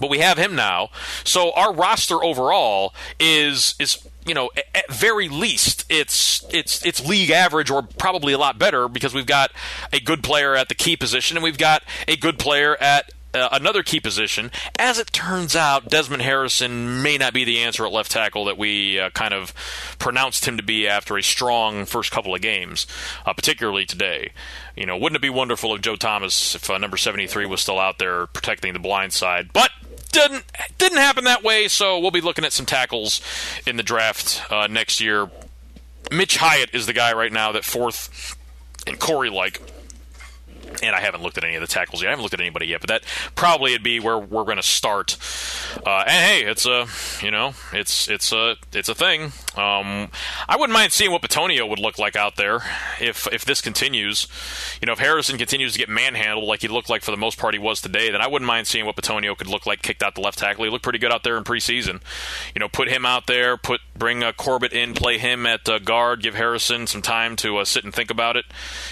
But we have him now. So our roster overall is is you know at very least it's it's it's league average or probably a lot better because we've got a good player at the key position and we've got a good player at uh, another key position. As it turns out, Desmond Harrison may not be the answer at left tackle that we uh, kind of pronounced him to be after a strong first couple of games, uh, particularly today. You know, wouldn't it be wonderful if Joe Thomas, if uh, number 73 was still out there protecting the blind side? But didn't didn't happen that way. So we'll be looking at some tackles in the draft uh, next year. Mitch Hyatt is the guy right now that fourth and Corey like and I haven't looked at any of the tackles yet. I haven't looked at anybody yet, but that probably would be where we're going to start. Uh, and hey, it's a you know it's it's a it's a thing. Um, I wouldn't mind seeing what Bitonio would look like out there if if this continues. You know, if Harrison continues to get manhandled like he looked like for the most part he was today, then I wouldn't mind seeing what Bitonio could look like kicked out the left tackle. He looked pretty good out there in preseason. You know, put him out there, put bring uh, Corbett in, play him at uh, guard, give Harrison some time to uh, sit and think about it.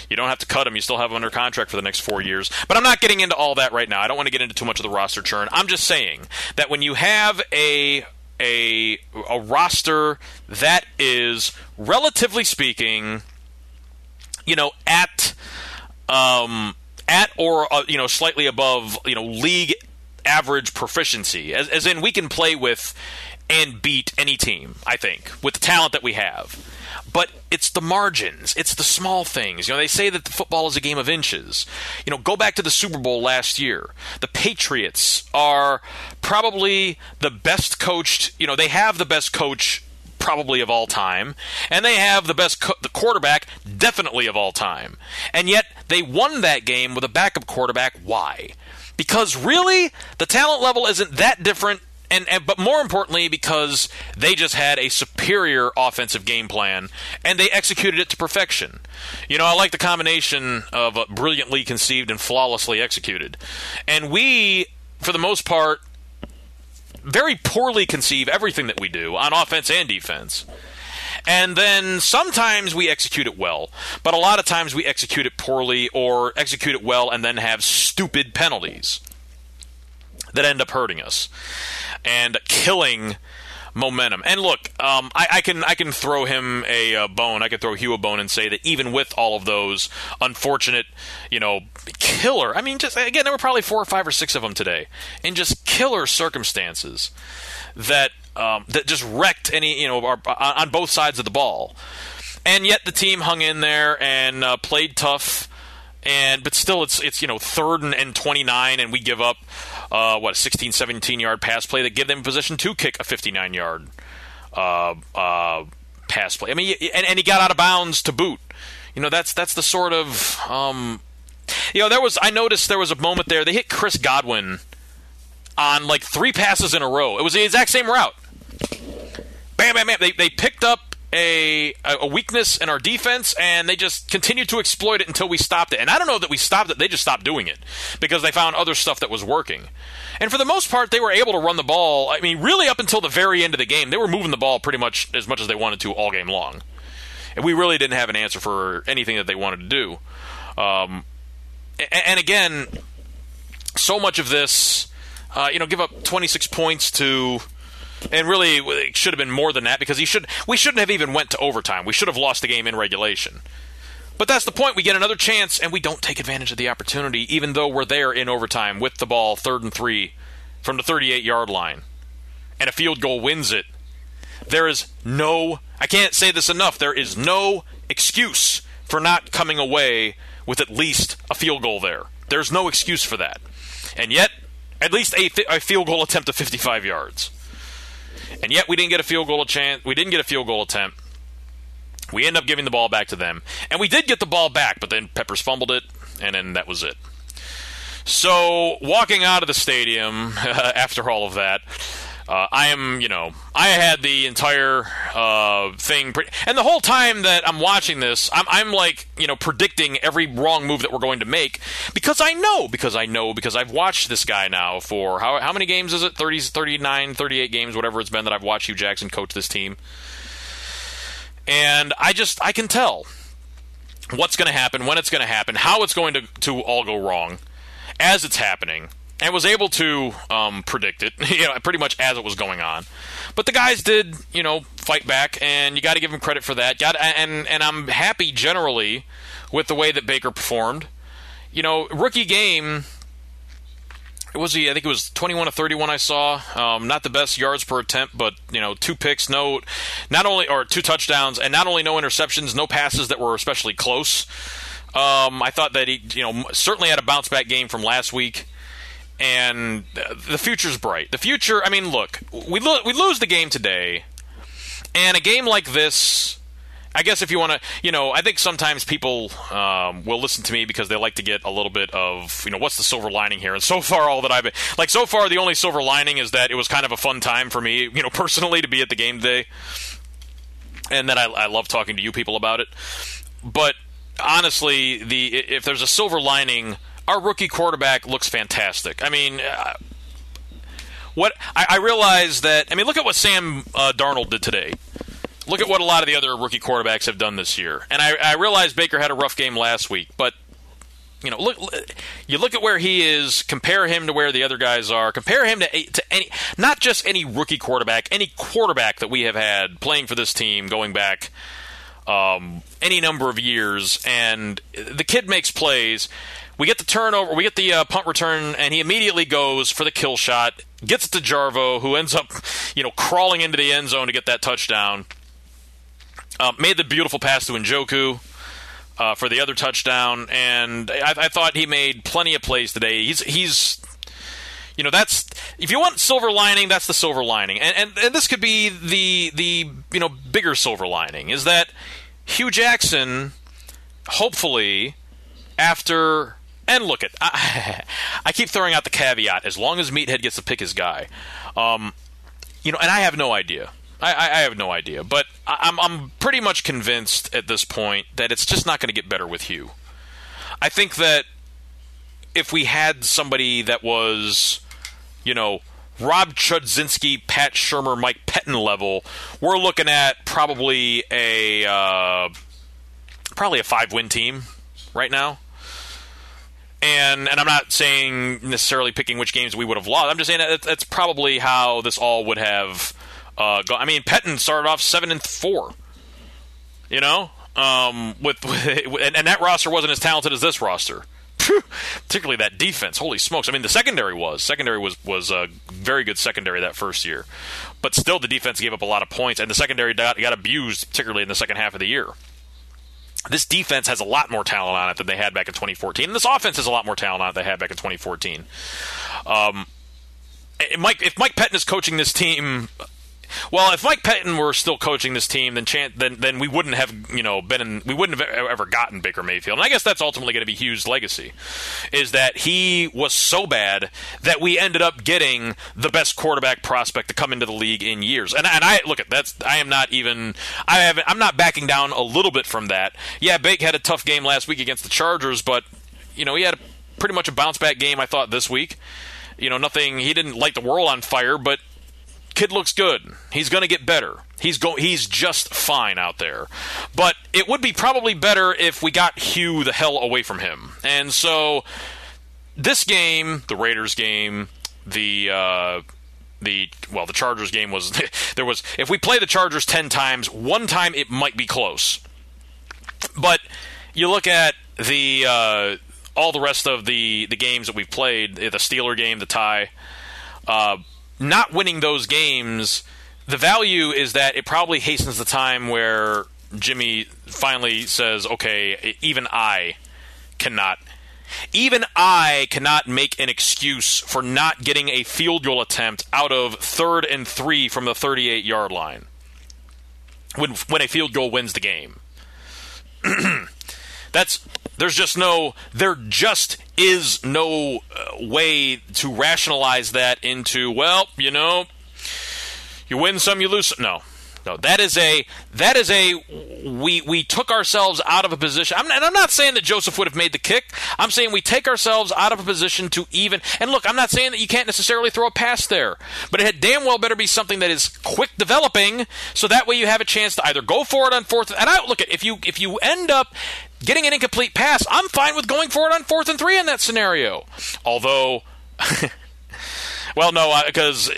You don't have to cut him; you still have him under contract for the next four years. But I'm not getting into all that right now. I don't want to get into too much of the roster churn. I'm just saying that when you have a a a roster that is relatively speaking, you know, at um at or uh, you know slightly above you know league average proficiency, as, as in we can play with and beat any team. I think with the talent that we have but it's the margins, it's the small things. You know, they say that the football is a game of inches. You know, go back to the Super Bowl last year. The Patriots are probably the best coached, you know, they have the best coach probably of all time, and they have the best co- the quarterback definitely of all time. And yet they won that game with a backup quarterback. Why? Because really, the talent level isn't that different and, and, but more importantly because they just had a superior offensive game plan and they executed it to perfection. You know, I like the combination of uh, brilliantly conceived and flawlessly executed. And we for the most part very poorly conceive everything that we do on offense and defense. And then sometimes we execute it well, but a lot of times we execute it poorly or execute it well and then have stupid penalties that end up hurting us and killing momentum. And look, um, I, I, can I can throw him a, a, bone. I can throw Hue a bone and say that even with all of those unfortunate, you know, killer. I mean, just again, there were probably four or five or six of them today, in just killer circumstances that um, that just wrecked any you know our, on both sides of the ball. And yet the team hung in there and uh, played tough. And but still, it's it's you know third and, and 29, and we give up uh, what 16, 17 yard pass play that give them position to kick a 59 yard uh, uh, pass play. I mean, and, and he got out of bounds to boot. you know, that's that's the sort of um, you know, there was I noticed there was a moment there they hit Chris Godwin on like three passes in a row. It was the exact same route. Bam, bam, bam. They they picked up a a weakness in our defense and they just continued to exploit it until we stopped it. And I don't know that we stopped it; they just stopped doing it because they found other stuff that was working. And for the most part, they were able to run the ball. I mean, really up until the very end of the game, they were moving the ball pretty much as much as they wanted to all game long. And we really didn't have an answer for anything that they wanted to do. Um, and, and again, so much of this, uh, you know, give up 26 points to and really it should have been more than that because he should we shouldn't have even went to overtime. We should have lost the game in regulation. But that's the point. We get another chance and we don't take advantage of the opportunity, even though we're there in overtime with the ball, third and three, from the 38 yard line. And a field goal wins it. There is no, I can't say this enough, there is no excuse for not coming away with at least a field goal there. There's no excuse for that. And yet, at least a, a field goal attempt of 55 yards. And yet we didn't get a field goal chance. We didn't get a field goal attempt. We end up giving the ball back to them, and we did get the ball back, but then Peppers fumbled it, and then that was it. So walking out of the stadium after all of that, uh, I am, you know, I had the entire uh, thing, pre- and the whole time that I'm watching this, I'm, I'm like, you know, predicting every wrong move that we're going to make because I know, because I know, because I've watched this guy now for how, how many games is it? 30, 39, 38 games, whatever it's been that I've watched Hue Jackson coach this team. And I just, I can tell what's going to happen, when it's going to happen, how it's going to, to all go wrong as it's happening and was able to um, predict it, you know, pretty much as it was going on. But the guys did, you know, fight back, and you got to give them credit for that. Got and and I'm happy generally with the way that Baker performed. You know, rookie game. Was he? I think it was 21 to 31. I saw. Um, not the best yards per attempt, but you know, two picks, no, not only or two touchdowns, and not only no interceptions, no passes that were especially close. Um, I thought that he, you know, certainly had a bounce back game from last week and the future's bright. The future, I mean, look, we lo- we lose the game today, and a game like this. I guess if you want to, you know, I think sometimes people um, will listen to me because they like to get a little bit of, you know, what's the silver lining here? And so far, all that I've been, like, so far, the only silver lining is that it was kind of a fun time for me, you know, personally to be at the game today, and that I, I love talking to you people about it. But honestly, the if there's a silver lining our rookie quarterback looks fantastic. I mean, uh, what I, I, realize that I mean, look at what Sam uh, Darnold did today. Look at what a lot of the other rookie quarterbacks have done this year. And I, I realize Baker had a rough game last week, but you know, look, you look at where he is. Compare him to where the other guys are. Compare him to to any, not just any rookie quarterback, any quarterback that we have had playing for this team going back um, any number of years. And the kid makes plays. We get the turnover, we get the uh, punt return, and he immediately goes for the kill shot, gets it to Jarvo, who ends up, you know, crawling into the end zone to get that touchdown. Uh, made the beautiful pass to Njoku uh, for the other touchdown, and I, I thought he made plenty of plays today. He's he's you know that's if you want silver lining that's the silver lining and, and and this could be the the you know bigger silver lining is that Hue Jackson hopefully after and look at I, I, keep throwing out the caveat as long as Meathead gets to pick his guy. Um, you know, and I have no idea. I, I, have no idea, but I'm I'm pretty much convinced at this point that it's just not going to get better with Hue. I think that if we had somebody that was, you know, Rob Chudzinski, Pat Shurmur, Mike Pettine level, we're looking at probably a uh, probably a five win team right now and and I'm not saying necessarily picking which games we would have lost. I'm just saying that that's probably how this all would have uh, gone. I mean, Pettine started off seven and four. You know, um, with, with and, and, that roster wasn't as talented as this roster. Particularly that defense. Holy smokes! I mean, the secondary was secondary was was a very good secondary that first year, but still the defense gave up a lot of points, and the secondary got, got abused, particularly in the second half of the year this defense has a lot more talent on it than they had back in 2014. And this offense has a lot more talent on it than they had back in 2014. Um, Mike, if Mike Pettine is coaching this team, well, if Mike Pettine were still coaching this team, then chan- then then we wouldn't have you know been in, we wouldn't have ever gotten Baker Mayfield. And I guess that's ultimately going to be Hue's legacy, is that he was so bad that we ended up getting the best quarterback prospect to come into the league in years. And and I look at that's I am not even I haven't I'm not backing down a little bit from that. Yeah, Bake had a tough game last week against the Chargers, but you know he had a, pretty much a bounce back game I thought this week. You know, nothing. He didn't light the world on fire, but kid looks good. He's going to get better. He's go. He's just fine out there. But it would be probably better if we got Hue the hell away from him. And so this game, the Raiders game, the uh, the well, the Chargers game was there was if we play the Chargers ten times, one time it might be close. But you look at the uh, all the rest of the the games that we've played, the Steeler game, the tie, uh, not winning those games, the value is that it probably hastens the time where Jimmy finally says, "Okay, even I cannot." Even I cannot make an excuse for not getting a field goal attempt out of third and three from the 38 yard line when, when a field goal wins the game. That's there's just no there just is no uh, way to rationalize that into well, you know, you win some, you lose some. No. No, that is a that is a we we took ourselves out of a position. I'm, and I'm not saying that Joseph would have made the kick. I'm saying we take ourselves out of a position to even. And look, I'm not saying that you can't necessarily throw a pass there, but it had damn well better be something that is quick developing, so that way you have a chance to either go for it on fourth. And I look at if you if you end up getting an incomplete pass, I'm fine with going for it on fourth and three in that scenario. Although, well, no, because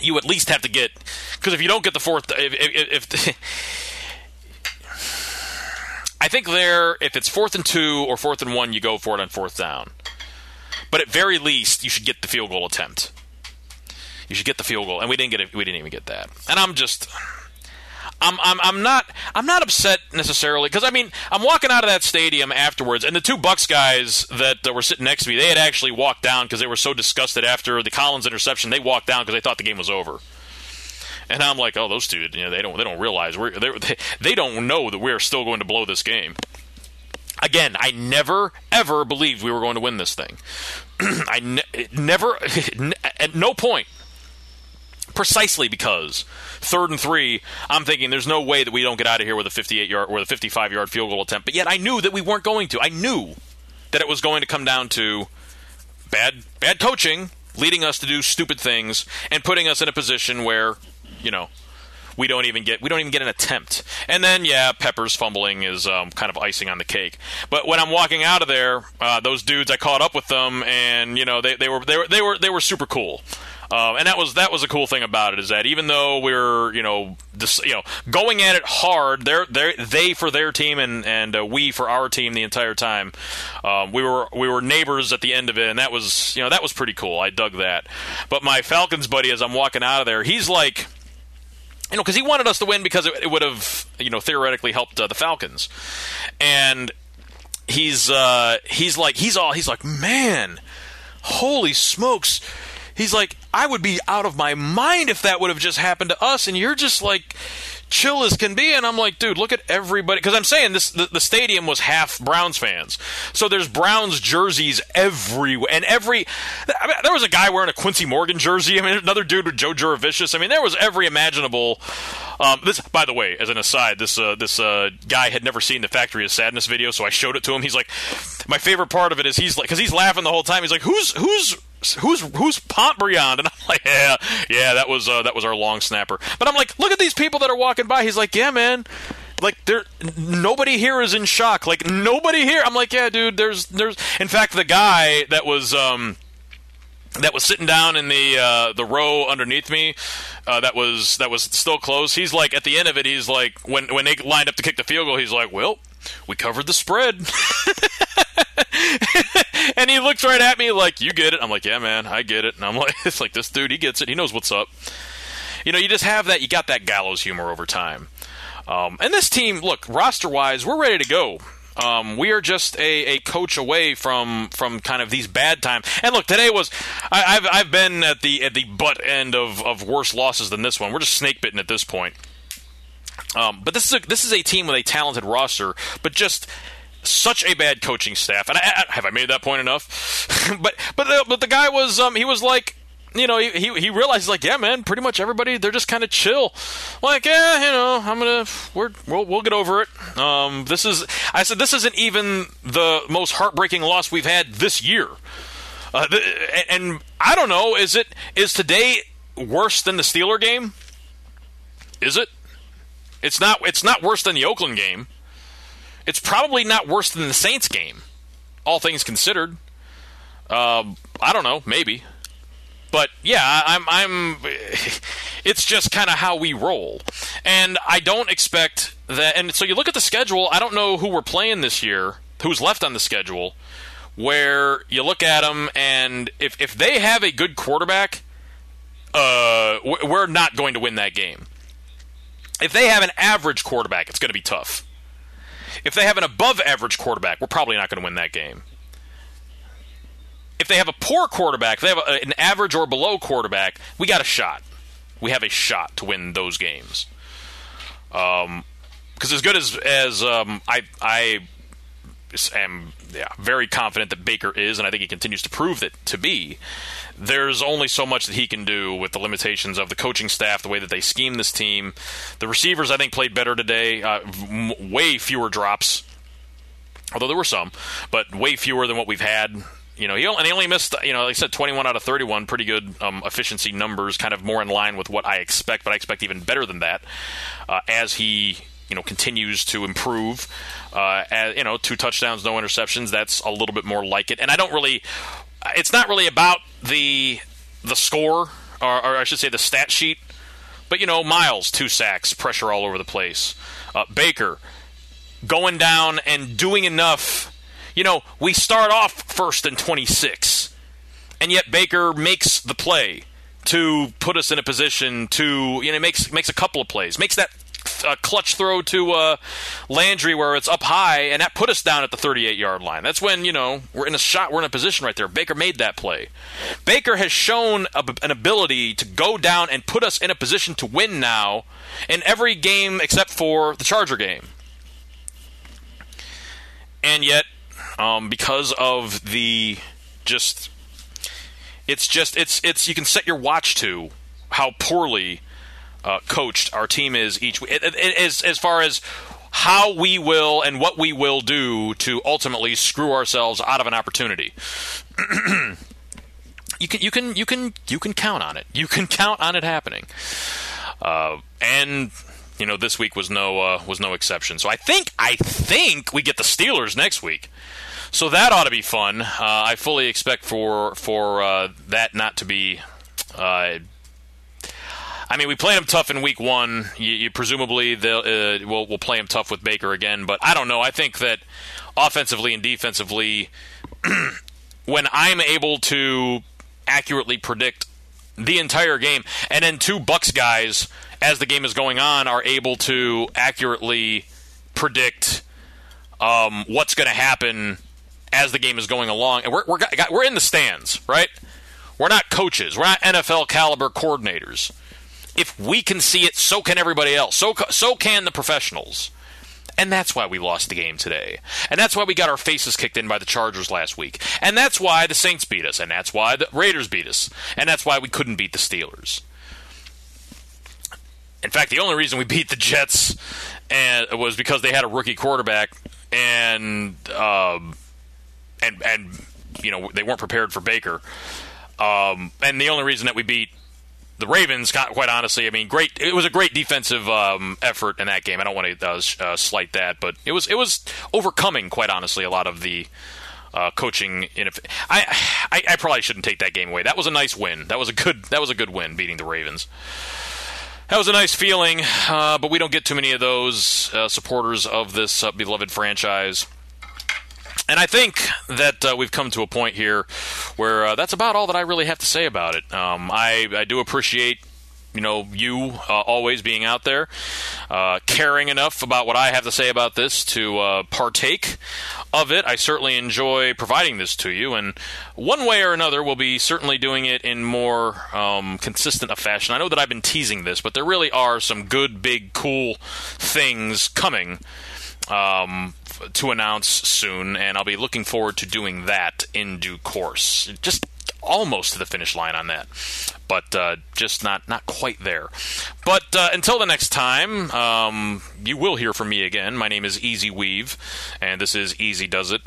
you at least have to get because if you don't get the fourth, if, if, if I think there, if it's fourth and two or fourth and one, you go for it on fourth down. But at very least, you should get the field goal attempt. You should get the field goal, and we didn't get it. We didn't even get that. And I'm just. I'm, I'm, I'm not I'm not upset necessarily because I mean I'm walking out of that stadium afterwards and the two Bucks guys that uh, were sitting next to me they had actually walked down because they were so disgusted after the Collins interception they walked down because they thought the game was over. And I'm like oh those two you know they don't they don't realize we're they they don't know that we're still going to blow this game. Again I never ever believed we were going to win this thing. I ne- never at no point precisely because third and three, I'm thinking there's no way that we don't get out of here with a 58 yard or the 55 yard field goal attempt. But yet I knew that we weren't going to. I knew that it was going to come down to bad bad coaching leading us to do stupid things and putting us in a position where, you know, we don't even get we don't even get an attempt. And then yeah, Peppers fumbling is um, kind of icing on the cake. But when I'm walking out of there, uh, those dudes I caught up with them, and you know they, they were they were they were they were super cool. Um, and that was that was a cool thing about it is that even though we're you know this, you know going at it hard, they're they they for their team and and uh, we for our team the entire time. Um, we were we were neighbors at the end of it, and that was you know that was pretty cool. I dug that. But my Falcons buddy, as I'm walking out of there, he's like you know, because he wanted us to win because it, it would have, you know, theoretically helped uh, the Falcons, and he's uh, he's like he's all he's like, man, holy smokes, he's like, I would be out of my mind if that would have just happened to us, and you're just like chill as can be. And i'm like dude look at everybody. Because i'm saying this the, the, stadium was half browns fans. So there's browns jerseys everywhere. And every I mean, there was a guy wearing a quincy morgan jersey. I mean another dude with joe Jurevicius. i mean there was every imaginable um, this by the way as an aside this uh, this uh, guy had never seen the factory of sadness video so i showed it to him. He's like my favorite part of it is he's like because he's laughing the whole time. He's like who's who's who's who's Pontbriand? And I'm like, yeah, yeah, that was uh, that was our long snapper. But I'm like, look at these people that are walking by. He's like, yeah, man. Like there, nobody here is in shock. Like nobody here. I'm like, yeah, dude. There's, there's. In fact, the guy that was, um, that was sitting down in the uh, the row underneath me, uh, that was that was still close. He's like, at the end of it, he's like, when when they lined up to kick the field goal, he's like, well, we covered the spread. and he looks right at me like, "You get it." I'm like, "Yeah, man, I get it." And I'm like, "It's like this dude, he gets it. He knows what's up." You know, you just have that. You got that gallows humor over time. Um, and this team, look, roster wise, we're ready to go. Um, we are just a, a coach away from from kind of these bad times. And look, today was I, have I've been at the at the butt end of, of worse losses than this one. We're just snake bitten at this point. Um, but this is a, this is a team with a talented roster, but just such a bad coaching staff. And I, I, have I made that point enough? but but the, but the guy was um, he was like you know, he, he, he realizes like, yeah, man, pretty much everybody they're just kind of chill. Like, yeah, you know, I'm gonna we're we'll, we'll get over it. Um, this is I said this isn't even the most heartbreaking loss we've had this year. Uh, the, and I don't know, is it is today worse than the Steeler game? Is it? It's not. It's not worse than the Oakland game. It's probably not worse than the Saints game, all things considered. Um, I don't know, maybe, but yeah, I'm. I'm. It's just kind of how we roll, and I don't expect that. And so you look at the schedule. I don't know who we're playing this year. Who's left on the schedule? Where you look at them, and if if they have a good quarterback, uh, we're not going to win that game. If they have an average quarterback, it's going to be tough. If they have an above average quarterback, we're probably not going to win that game. If they have a poor quarterback, if they have a, an average or below quarterback, we got a shot. We have a shot to win those games. Um, because as good as as um, I I am yeah, very confident that Baker is, and I think he continues to prove that to be. There's only so much that he can do with the limitations of the coaching staff, the way that they scheme this team. The receivers, I think, played better today. Uh, way fewer drops, although there were some, but way fewer than what we've had. You know, he only, and he only missed, you know, like I said, 21 out of 31, pretty good um, efficiency numbers, kind of more in line with what I expect, but I expect even better than that uh, as he you know continues to improve. Uh, as, you know, two touchdowns, no interceptions. That's a little bit more like it. And I don't really. It's not really about the the score, or, or I should say the stat sheet. But you know, Myles two sacks, pressure all over the place. Uh, Baker going down and doing enough. You know, we start off first and 26, and yet Baker makes the play to put us in a position to you know makes makes a couple of plays, makes that a clutch throw to uh, Landry where it's up high, and that put us down at the 38 yard line. That's when you know we're in a shot, we're in a position right there. Baker made that play. Baker has shown a, an ability to go down and put us in a position to win now in every game except for the Charger game. And yet, um, because of the just, it's just it's it's you can set your watch to how poorly uh, coached our team is each week. As, as far as how we will and what we will do to ultimately screw ourselves out of an opportunity. you can you can you can you can count on it. You can count on it happening. Uh, and you know this week was no uh, was no exception. So I think I think we get the Steelers next week. So that ought to be fun. Uh, I fully expect for for uh, that not to be uh, I mean, we played them tough in week one. You, you presumably they'll uh, we'll, we'll play them tough with Baker again, but I don't know. I think that offensively and defensively, when I'm able to accurately predict the entire game, and then two Bucks guys as the game is going on are able to accurately predict um, what's going to happen as the game is going along, and we're we're we're in the stands, right? We're not coaches. We're not NFL caliber coordinators if we can see it, so can everybody else. So so can the professionals. And that's why we lost the game today. And that's why we got our faces kicked in by the Chargers last week. And that's why the Saints beat us. And that's why the Raiders beat us. And that's why we couldn't beat the Steelers. In fact, the only reason we beat the Jets and was because they had a rookie quarterback and um, and and you know they weren't prepared for Baker. Um, and the only reason that we beat the Ravens, quite honestly, I mean, great. It was a great defensive um, effort in that game. I don't want to uh, uh, slight that, but it was it was overcoming, quite honestly, a lot of the uh, coaching. Inef- I, I I probably shouldn't take that game away. That was a nice win. That was a good that was a good win beating the Ravens. That was a nice feeling, uh, but we don't get too many of those uh, supporters of this uh, beloved franchise. And I think that uh, we've come to a point here where uh, that's about all that I really have to say about it. Um, I, I do appreciate you know, you uh, always being out there, uh, caring enough about what I have to say about this to uh, partake of it. I certainly enjoy providing this to you, and one way or another, we'll be certainly doing it in more um, consistent a fashion. I know that I've been teasing this, but there really are some good, big, cool things coming. Um, to announce soon, and I'll be looking forward to doing that in due course. Just almost to the finish line on that, but uh, just not not quite there. But uh, until the next time, um, you will hear from me again. My name is Easy Weave, and this is Easy Does It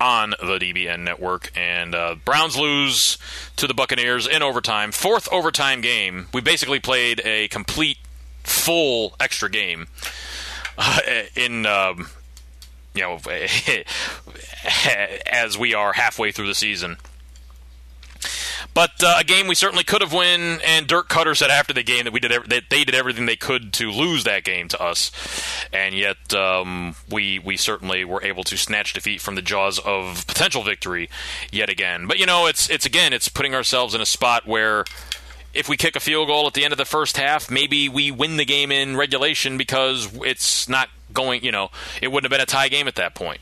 on the DBN network. And uh, Browns lose to the Buccaneers in overtime, fourth overtime game. We basically played a complete full extra game uh, in. Um, you know, as we are halfway through the season. But uh, a game we certainly could have won, and Dirk Koetter said after the game that we did ev- that they did everything they could to lose that game to us, and yet um, we we certainly were able to snatch defeat from the jaws of potential victory yet again. But you know, it's it's again, it's putting ourselves in a spot where if we kick a field goal at the end of the first half, maybe we win the game in regulation because it's not going. You know, it wouldn't have been a tie game at that point,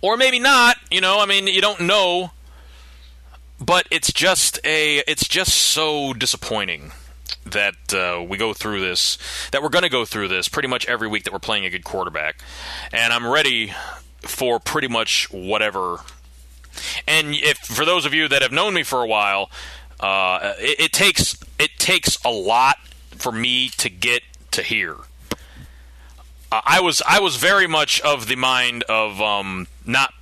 or maybe not. You know, I mean, you don't know but it's just a it's just so disappointing that uh, we go through this that we're going to go through this pretty much every week that we're playing a good quarterback and i'm ready for pretty much whatever and if for those of you that have known me for a while uh, it, it takes it takes a lot for me to get to here uh, I was I was very much of the mind of um, not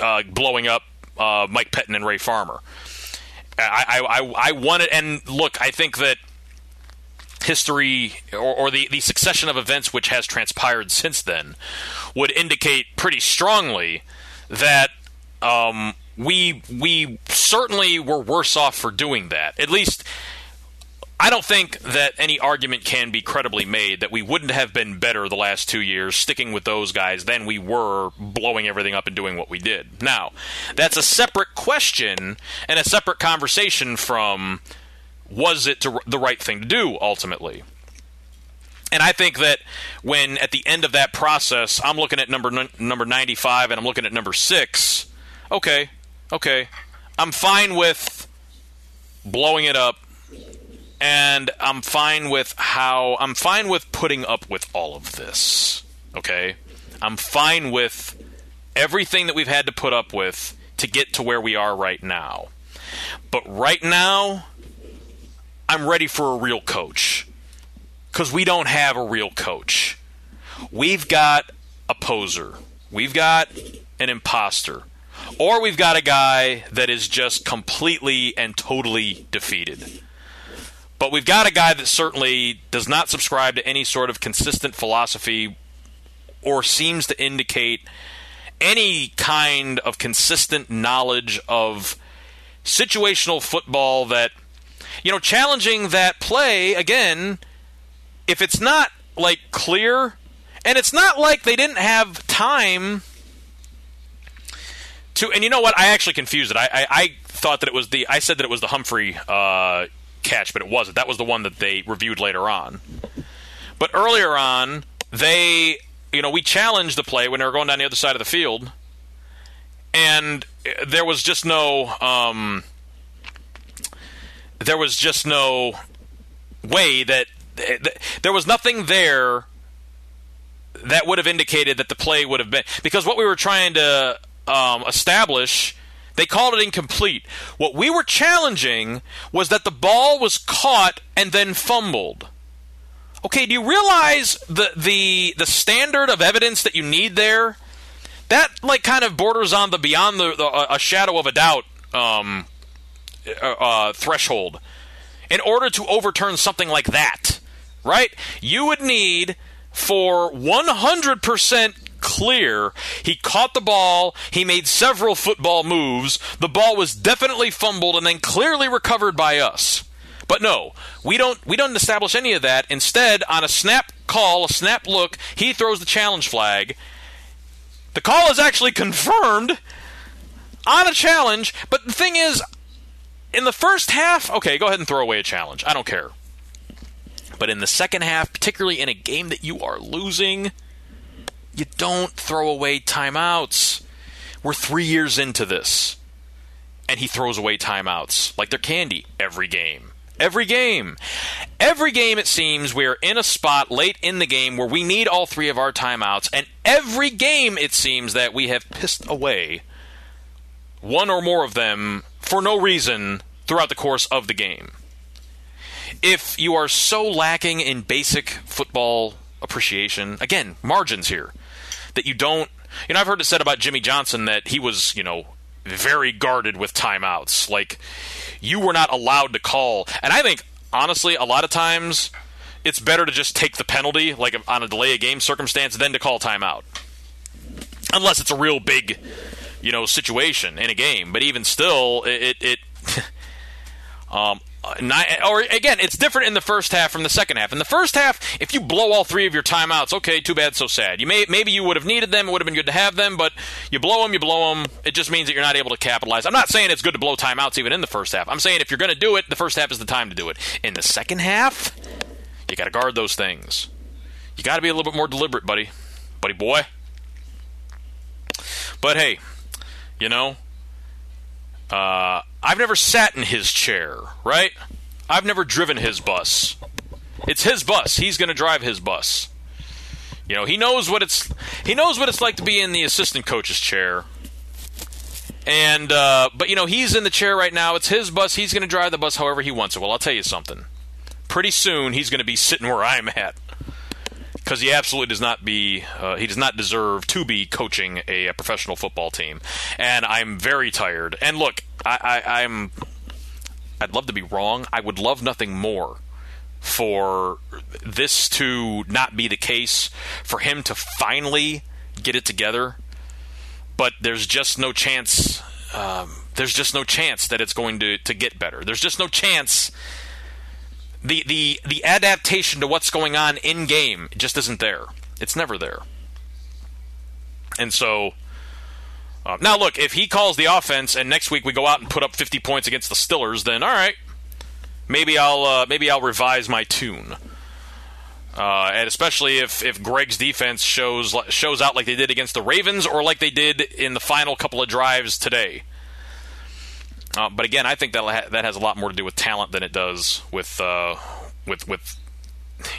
uh, blowing up uh, Mike Pettine and Ray Farmer. I, I, I wanted, and look, I think that history or, or, the, the succession of events which has transpired since then would indicate pretty strongly that um, we we certainly were worse off for doing that. At least I don't think that any argument can be credibly made that we wouldn't have been better the last two years sticking with those guys than we were blowing everything up and doing what we did. Now, that's a separate question and a separate conversation from was it the right thing to do ultimately. And I think that when at the end of that process, I'm looking at number number 95 and I'm looking at number 6, okay, okay. I'm fine with blowing it up and I'm fine with how I'm fine with putting up with all of this. Okay? I'm fine with everything that we've had to put up with to get to where we are right now. But right now, I'm ready for a real coach. Because we don't have a real coach. We've got a poser. We've got an imposter. Or we've got a guy that is just completely and totally defeated. But we've got a guy that certainly does not subscribe to any sort of consistent philosophy or seems to indicate any kind of consistent knowledge of situational football that you know challenging that play again if it's not like clear and it's not like they didn't have time to and you know what i actually confused it i i, I thought that it was the i said that it was the humphrey uh, catch, but it wasn't. That was the one that they reviewed later on. But earlier on, they, you know, we challenged the play when they were going down the other side of the field, and there was just no, um, there was just no way that, that there was nothing there that would have indicated that the play would have been because what we were trying to um, establish they called it incomplete. What we were challenging was that the ball was caught and then fumbled. Okay, do you realize the the the standard of evidence that you need there? That like kind of borders on the beyond the, the a shadow of a doubt um, uh, uh, threshold. In order to overturn something like that, right? You would need for 100% clear. He caught the ball. He made several football moves. The ball was definitely fumbled and then clearly recovered by us. But no, we don't we don't establish any of that. Instead, on a snap call, a snap look, he throws the challenge flag. The call is actually confirmed on a challenge, but the thing is in the first half, okay, go ahead and throw away a challenge. I don't care. But in the second half, particularly in a game that you are losing, you don't throw away timeouts. We're three years into this, and he throws away timeouts like they're candy every game. Every game. Every game, it seems, we're in a spot late in the game where we need all three of our timeouts, and every game, it seems, that we have pissed away one or more of them for no reason throughout the course of the game. If you are so lacking in basic football appreciation, again, margins here, that you don't. You know, I've heard it said about Jimmy Johnson that he was, you know, very guarded with timeouts. Like, you were not allowed to call. And I think, honestly, a lot of times it's better to just take the penalty, like on a delay of game circumstance, than to call timeout. Unless it's a real big, you know, situation in a game. But even still, it. it um, Uh, or again, it's different in the first half from the second half. In the first half, if you blow all three of your timeouts, okay, too bad, so sad. You may maybe you would have needed them; it would have been good to have them, but you blow them, you blow them. It just means that you're not able to capitalize. I'm not saying it's good to blow timeouts even in the first half. I'm saying if you're going to do it, the first half is the time to do it. In the second half, you got to guard those things. You got to be a little bit more deliberate, buddy, buddy boy. But hey, you know, uh, I've never sat in his chair, right? I've never driven his bus. It's his bus. He's going to drive his bus. You know, he knows what it's he knows what it's like to be in the assistant coach's chair. And uh, but you know, he's in the chair right now. It's his bus. He's going to drive the bus however he wants it. Well, I'll tell you something. Pretty soon he's going to be sitting where I'm at because he absolutely does not be uh, he does not deserve to be coaching a, a, professional football team. And i'm very tired. And look I, I, i'm i'd love to be wrong. I would love nothing more for this to not be the case for him to finally get it together. But there's just no chance um, there's just no chance that it's going to, to get better. There's just no chance the the the adaptation to what's going on in game just isn't there. It's never there. And so uh, now look, if he calls the offense and next week we go out and put up 50 points against the Stillers, then all right, maybe I'll uh, maybe I'll revise my tune. Uh, and especially if, if Gregg's defense shows shows out like they did against the Ravens or like they did in the final couple of drives today. Uh, but again, I think that ha- that has a lot more to do with talent than it does with uh, with with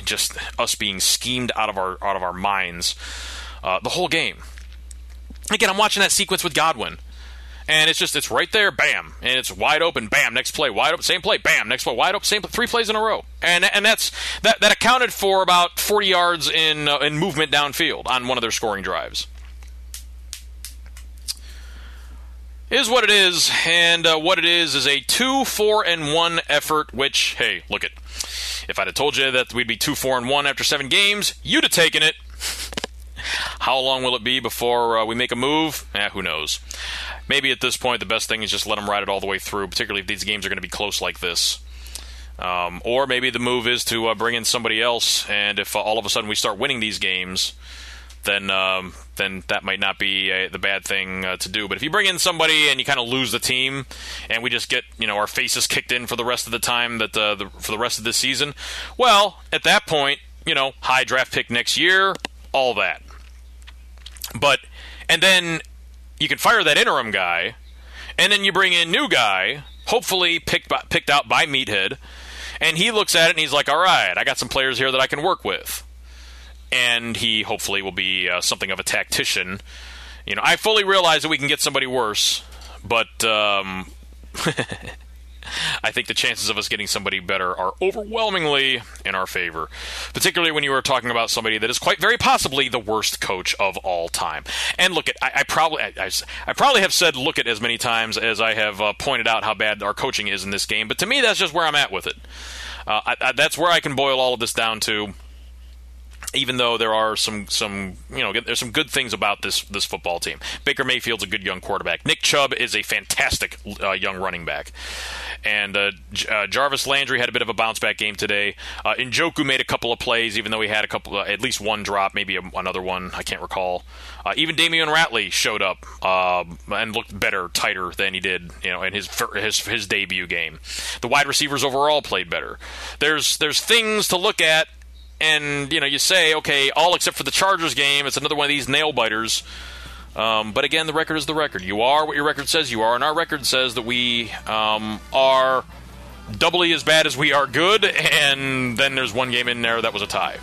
just us being schemed out of our out of our minds uh, the whole game. Again, I'm watching that sequence with Godwin, and it's just it's right there, bam, and it's wide open, bam, next play, wide open, same play, bam, next play, wide open, same play, three plays in a row, and and that's that that accounted for about 40 yards in uh, in movement downfield on one of their scoring drives. Is what it is, and uh, what it is is a two, four, and one effort. Which, hey, look it. If I'd have told you that we'd be two, four, and one after seven games, you'd have taken it. How long will it be before uh, we make a move? Eh, who knows. Maybe at this point, the best thing is just let them ride it all the way through, particularly if these games are going to be close like this. Um, or maybe the move is to uh, bring in somebody else, and if uh, all of a sudden we start winning these games, then um, then that might not be uh, the bad thing uh, to do. But if you bring in somebody and you kind of lose the team, and we just get you know our faces kicked in for the rest of the time that uh, the, for the rest of this season, well, at that point, you know, high draft pick next year, all that. But and then you can fire that interim guy, and then you bring in new guy, hopefully picked by, picked out by Meathead, and he looks at it and he's like, all right, I got some players here that I can work with and he hopefully will be uh, something of a tactician. You know, I fully realize that we can get somebody worse, but um, I think the chances of us getting somebody better are overwhelmingly in our favor. Particularly when you are talking about somebody that is quite very possibly the worst coach of all time. And look at, I, I probably, I, I, I, probably have said look at as many times as I have uh, pointed out how bad our coaching is in this game. But to me, that's just where I'm at with it. Uh, that's where I can boil all of this down to even though there are some some you know there's some good things about this this football team. Baker Mayfield's a good young quarterback. Nick Chubb is a fantastic uh, young running back. And uh, J- uh, Jarvis Landry had a bit of a bounce back game today. Uh, Njoku made a couple of plays, even though he had a couple, uh, at least one drop, maybe a, another one. I can't recall. Uh, even Damion Ratley showed up um, and looked better, tighter than he did, you know, in his his his debut game. The wide receivers overall played better. There's there's things to look at and you know you say okay all except for the chargers game it's another one of these nail biters. Um, but again the record is the record. You are what your record says you are and our record says that we um, are doubly as bad as we are good and then there's one game in there that was a tie.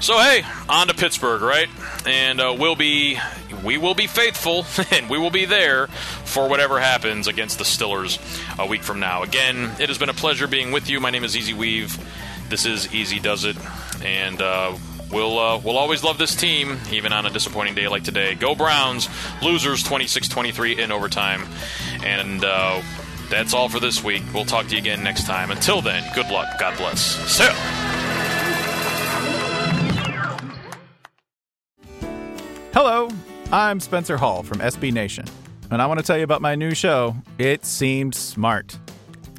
So hey on to pittsburgh right? And uh, we'll be we will be faithful and we will be there for whatever happens against the stillers a week from now. Again it has been a pleasure being with you. My name is easy weave this is Easy Does It, and uh, we'll uh, we'll always love this team, even on a disappointing day like today. Go Browns! Losers 26-23 in overtime, and uh, that's all for this week. We'll talk to you again next time. Until then, good luck. God bless. So. Hello, I'm Spencer Hall from SB Nation, and I want to tell you about my new show, It Seemed Smart.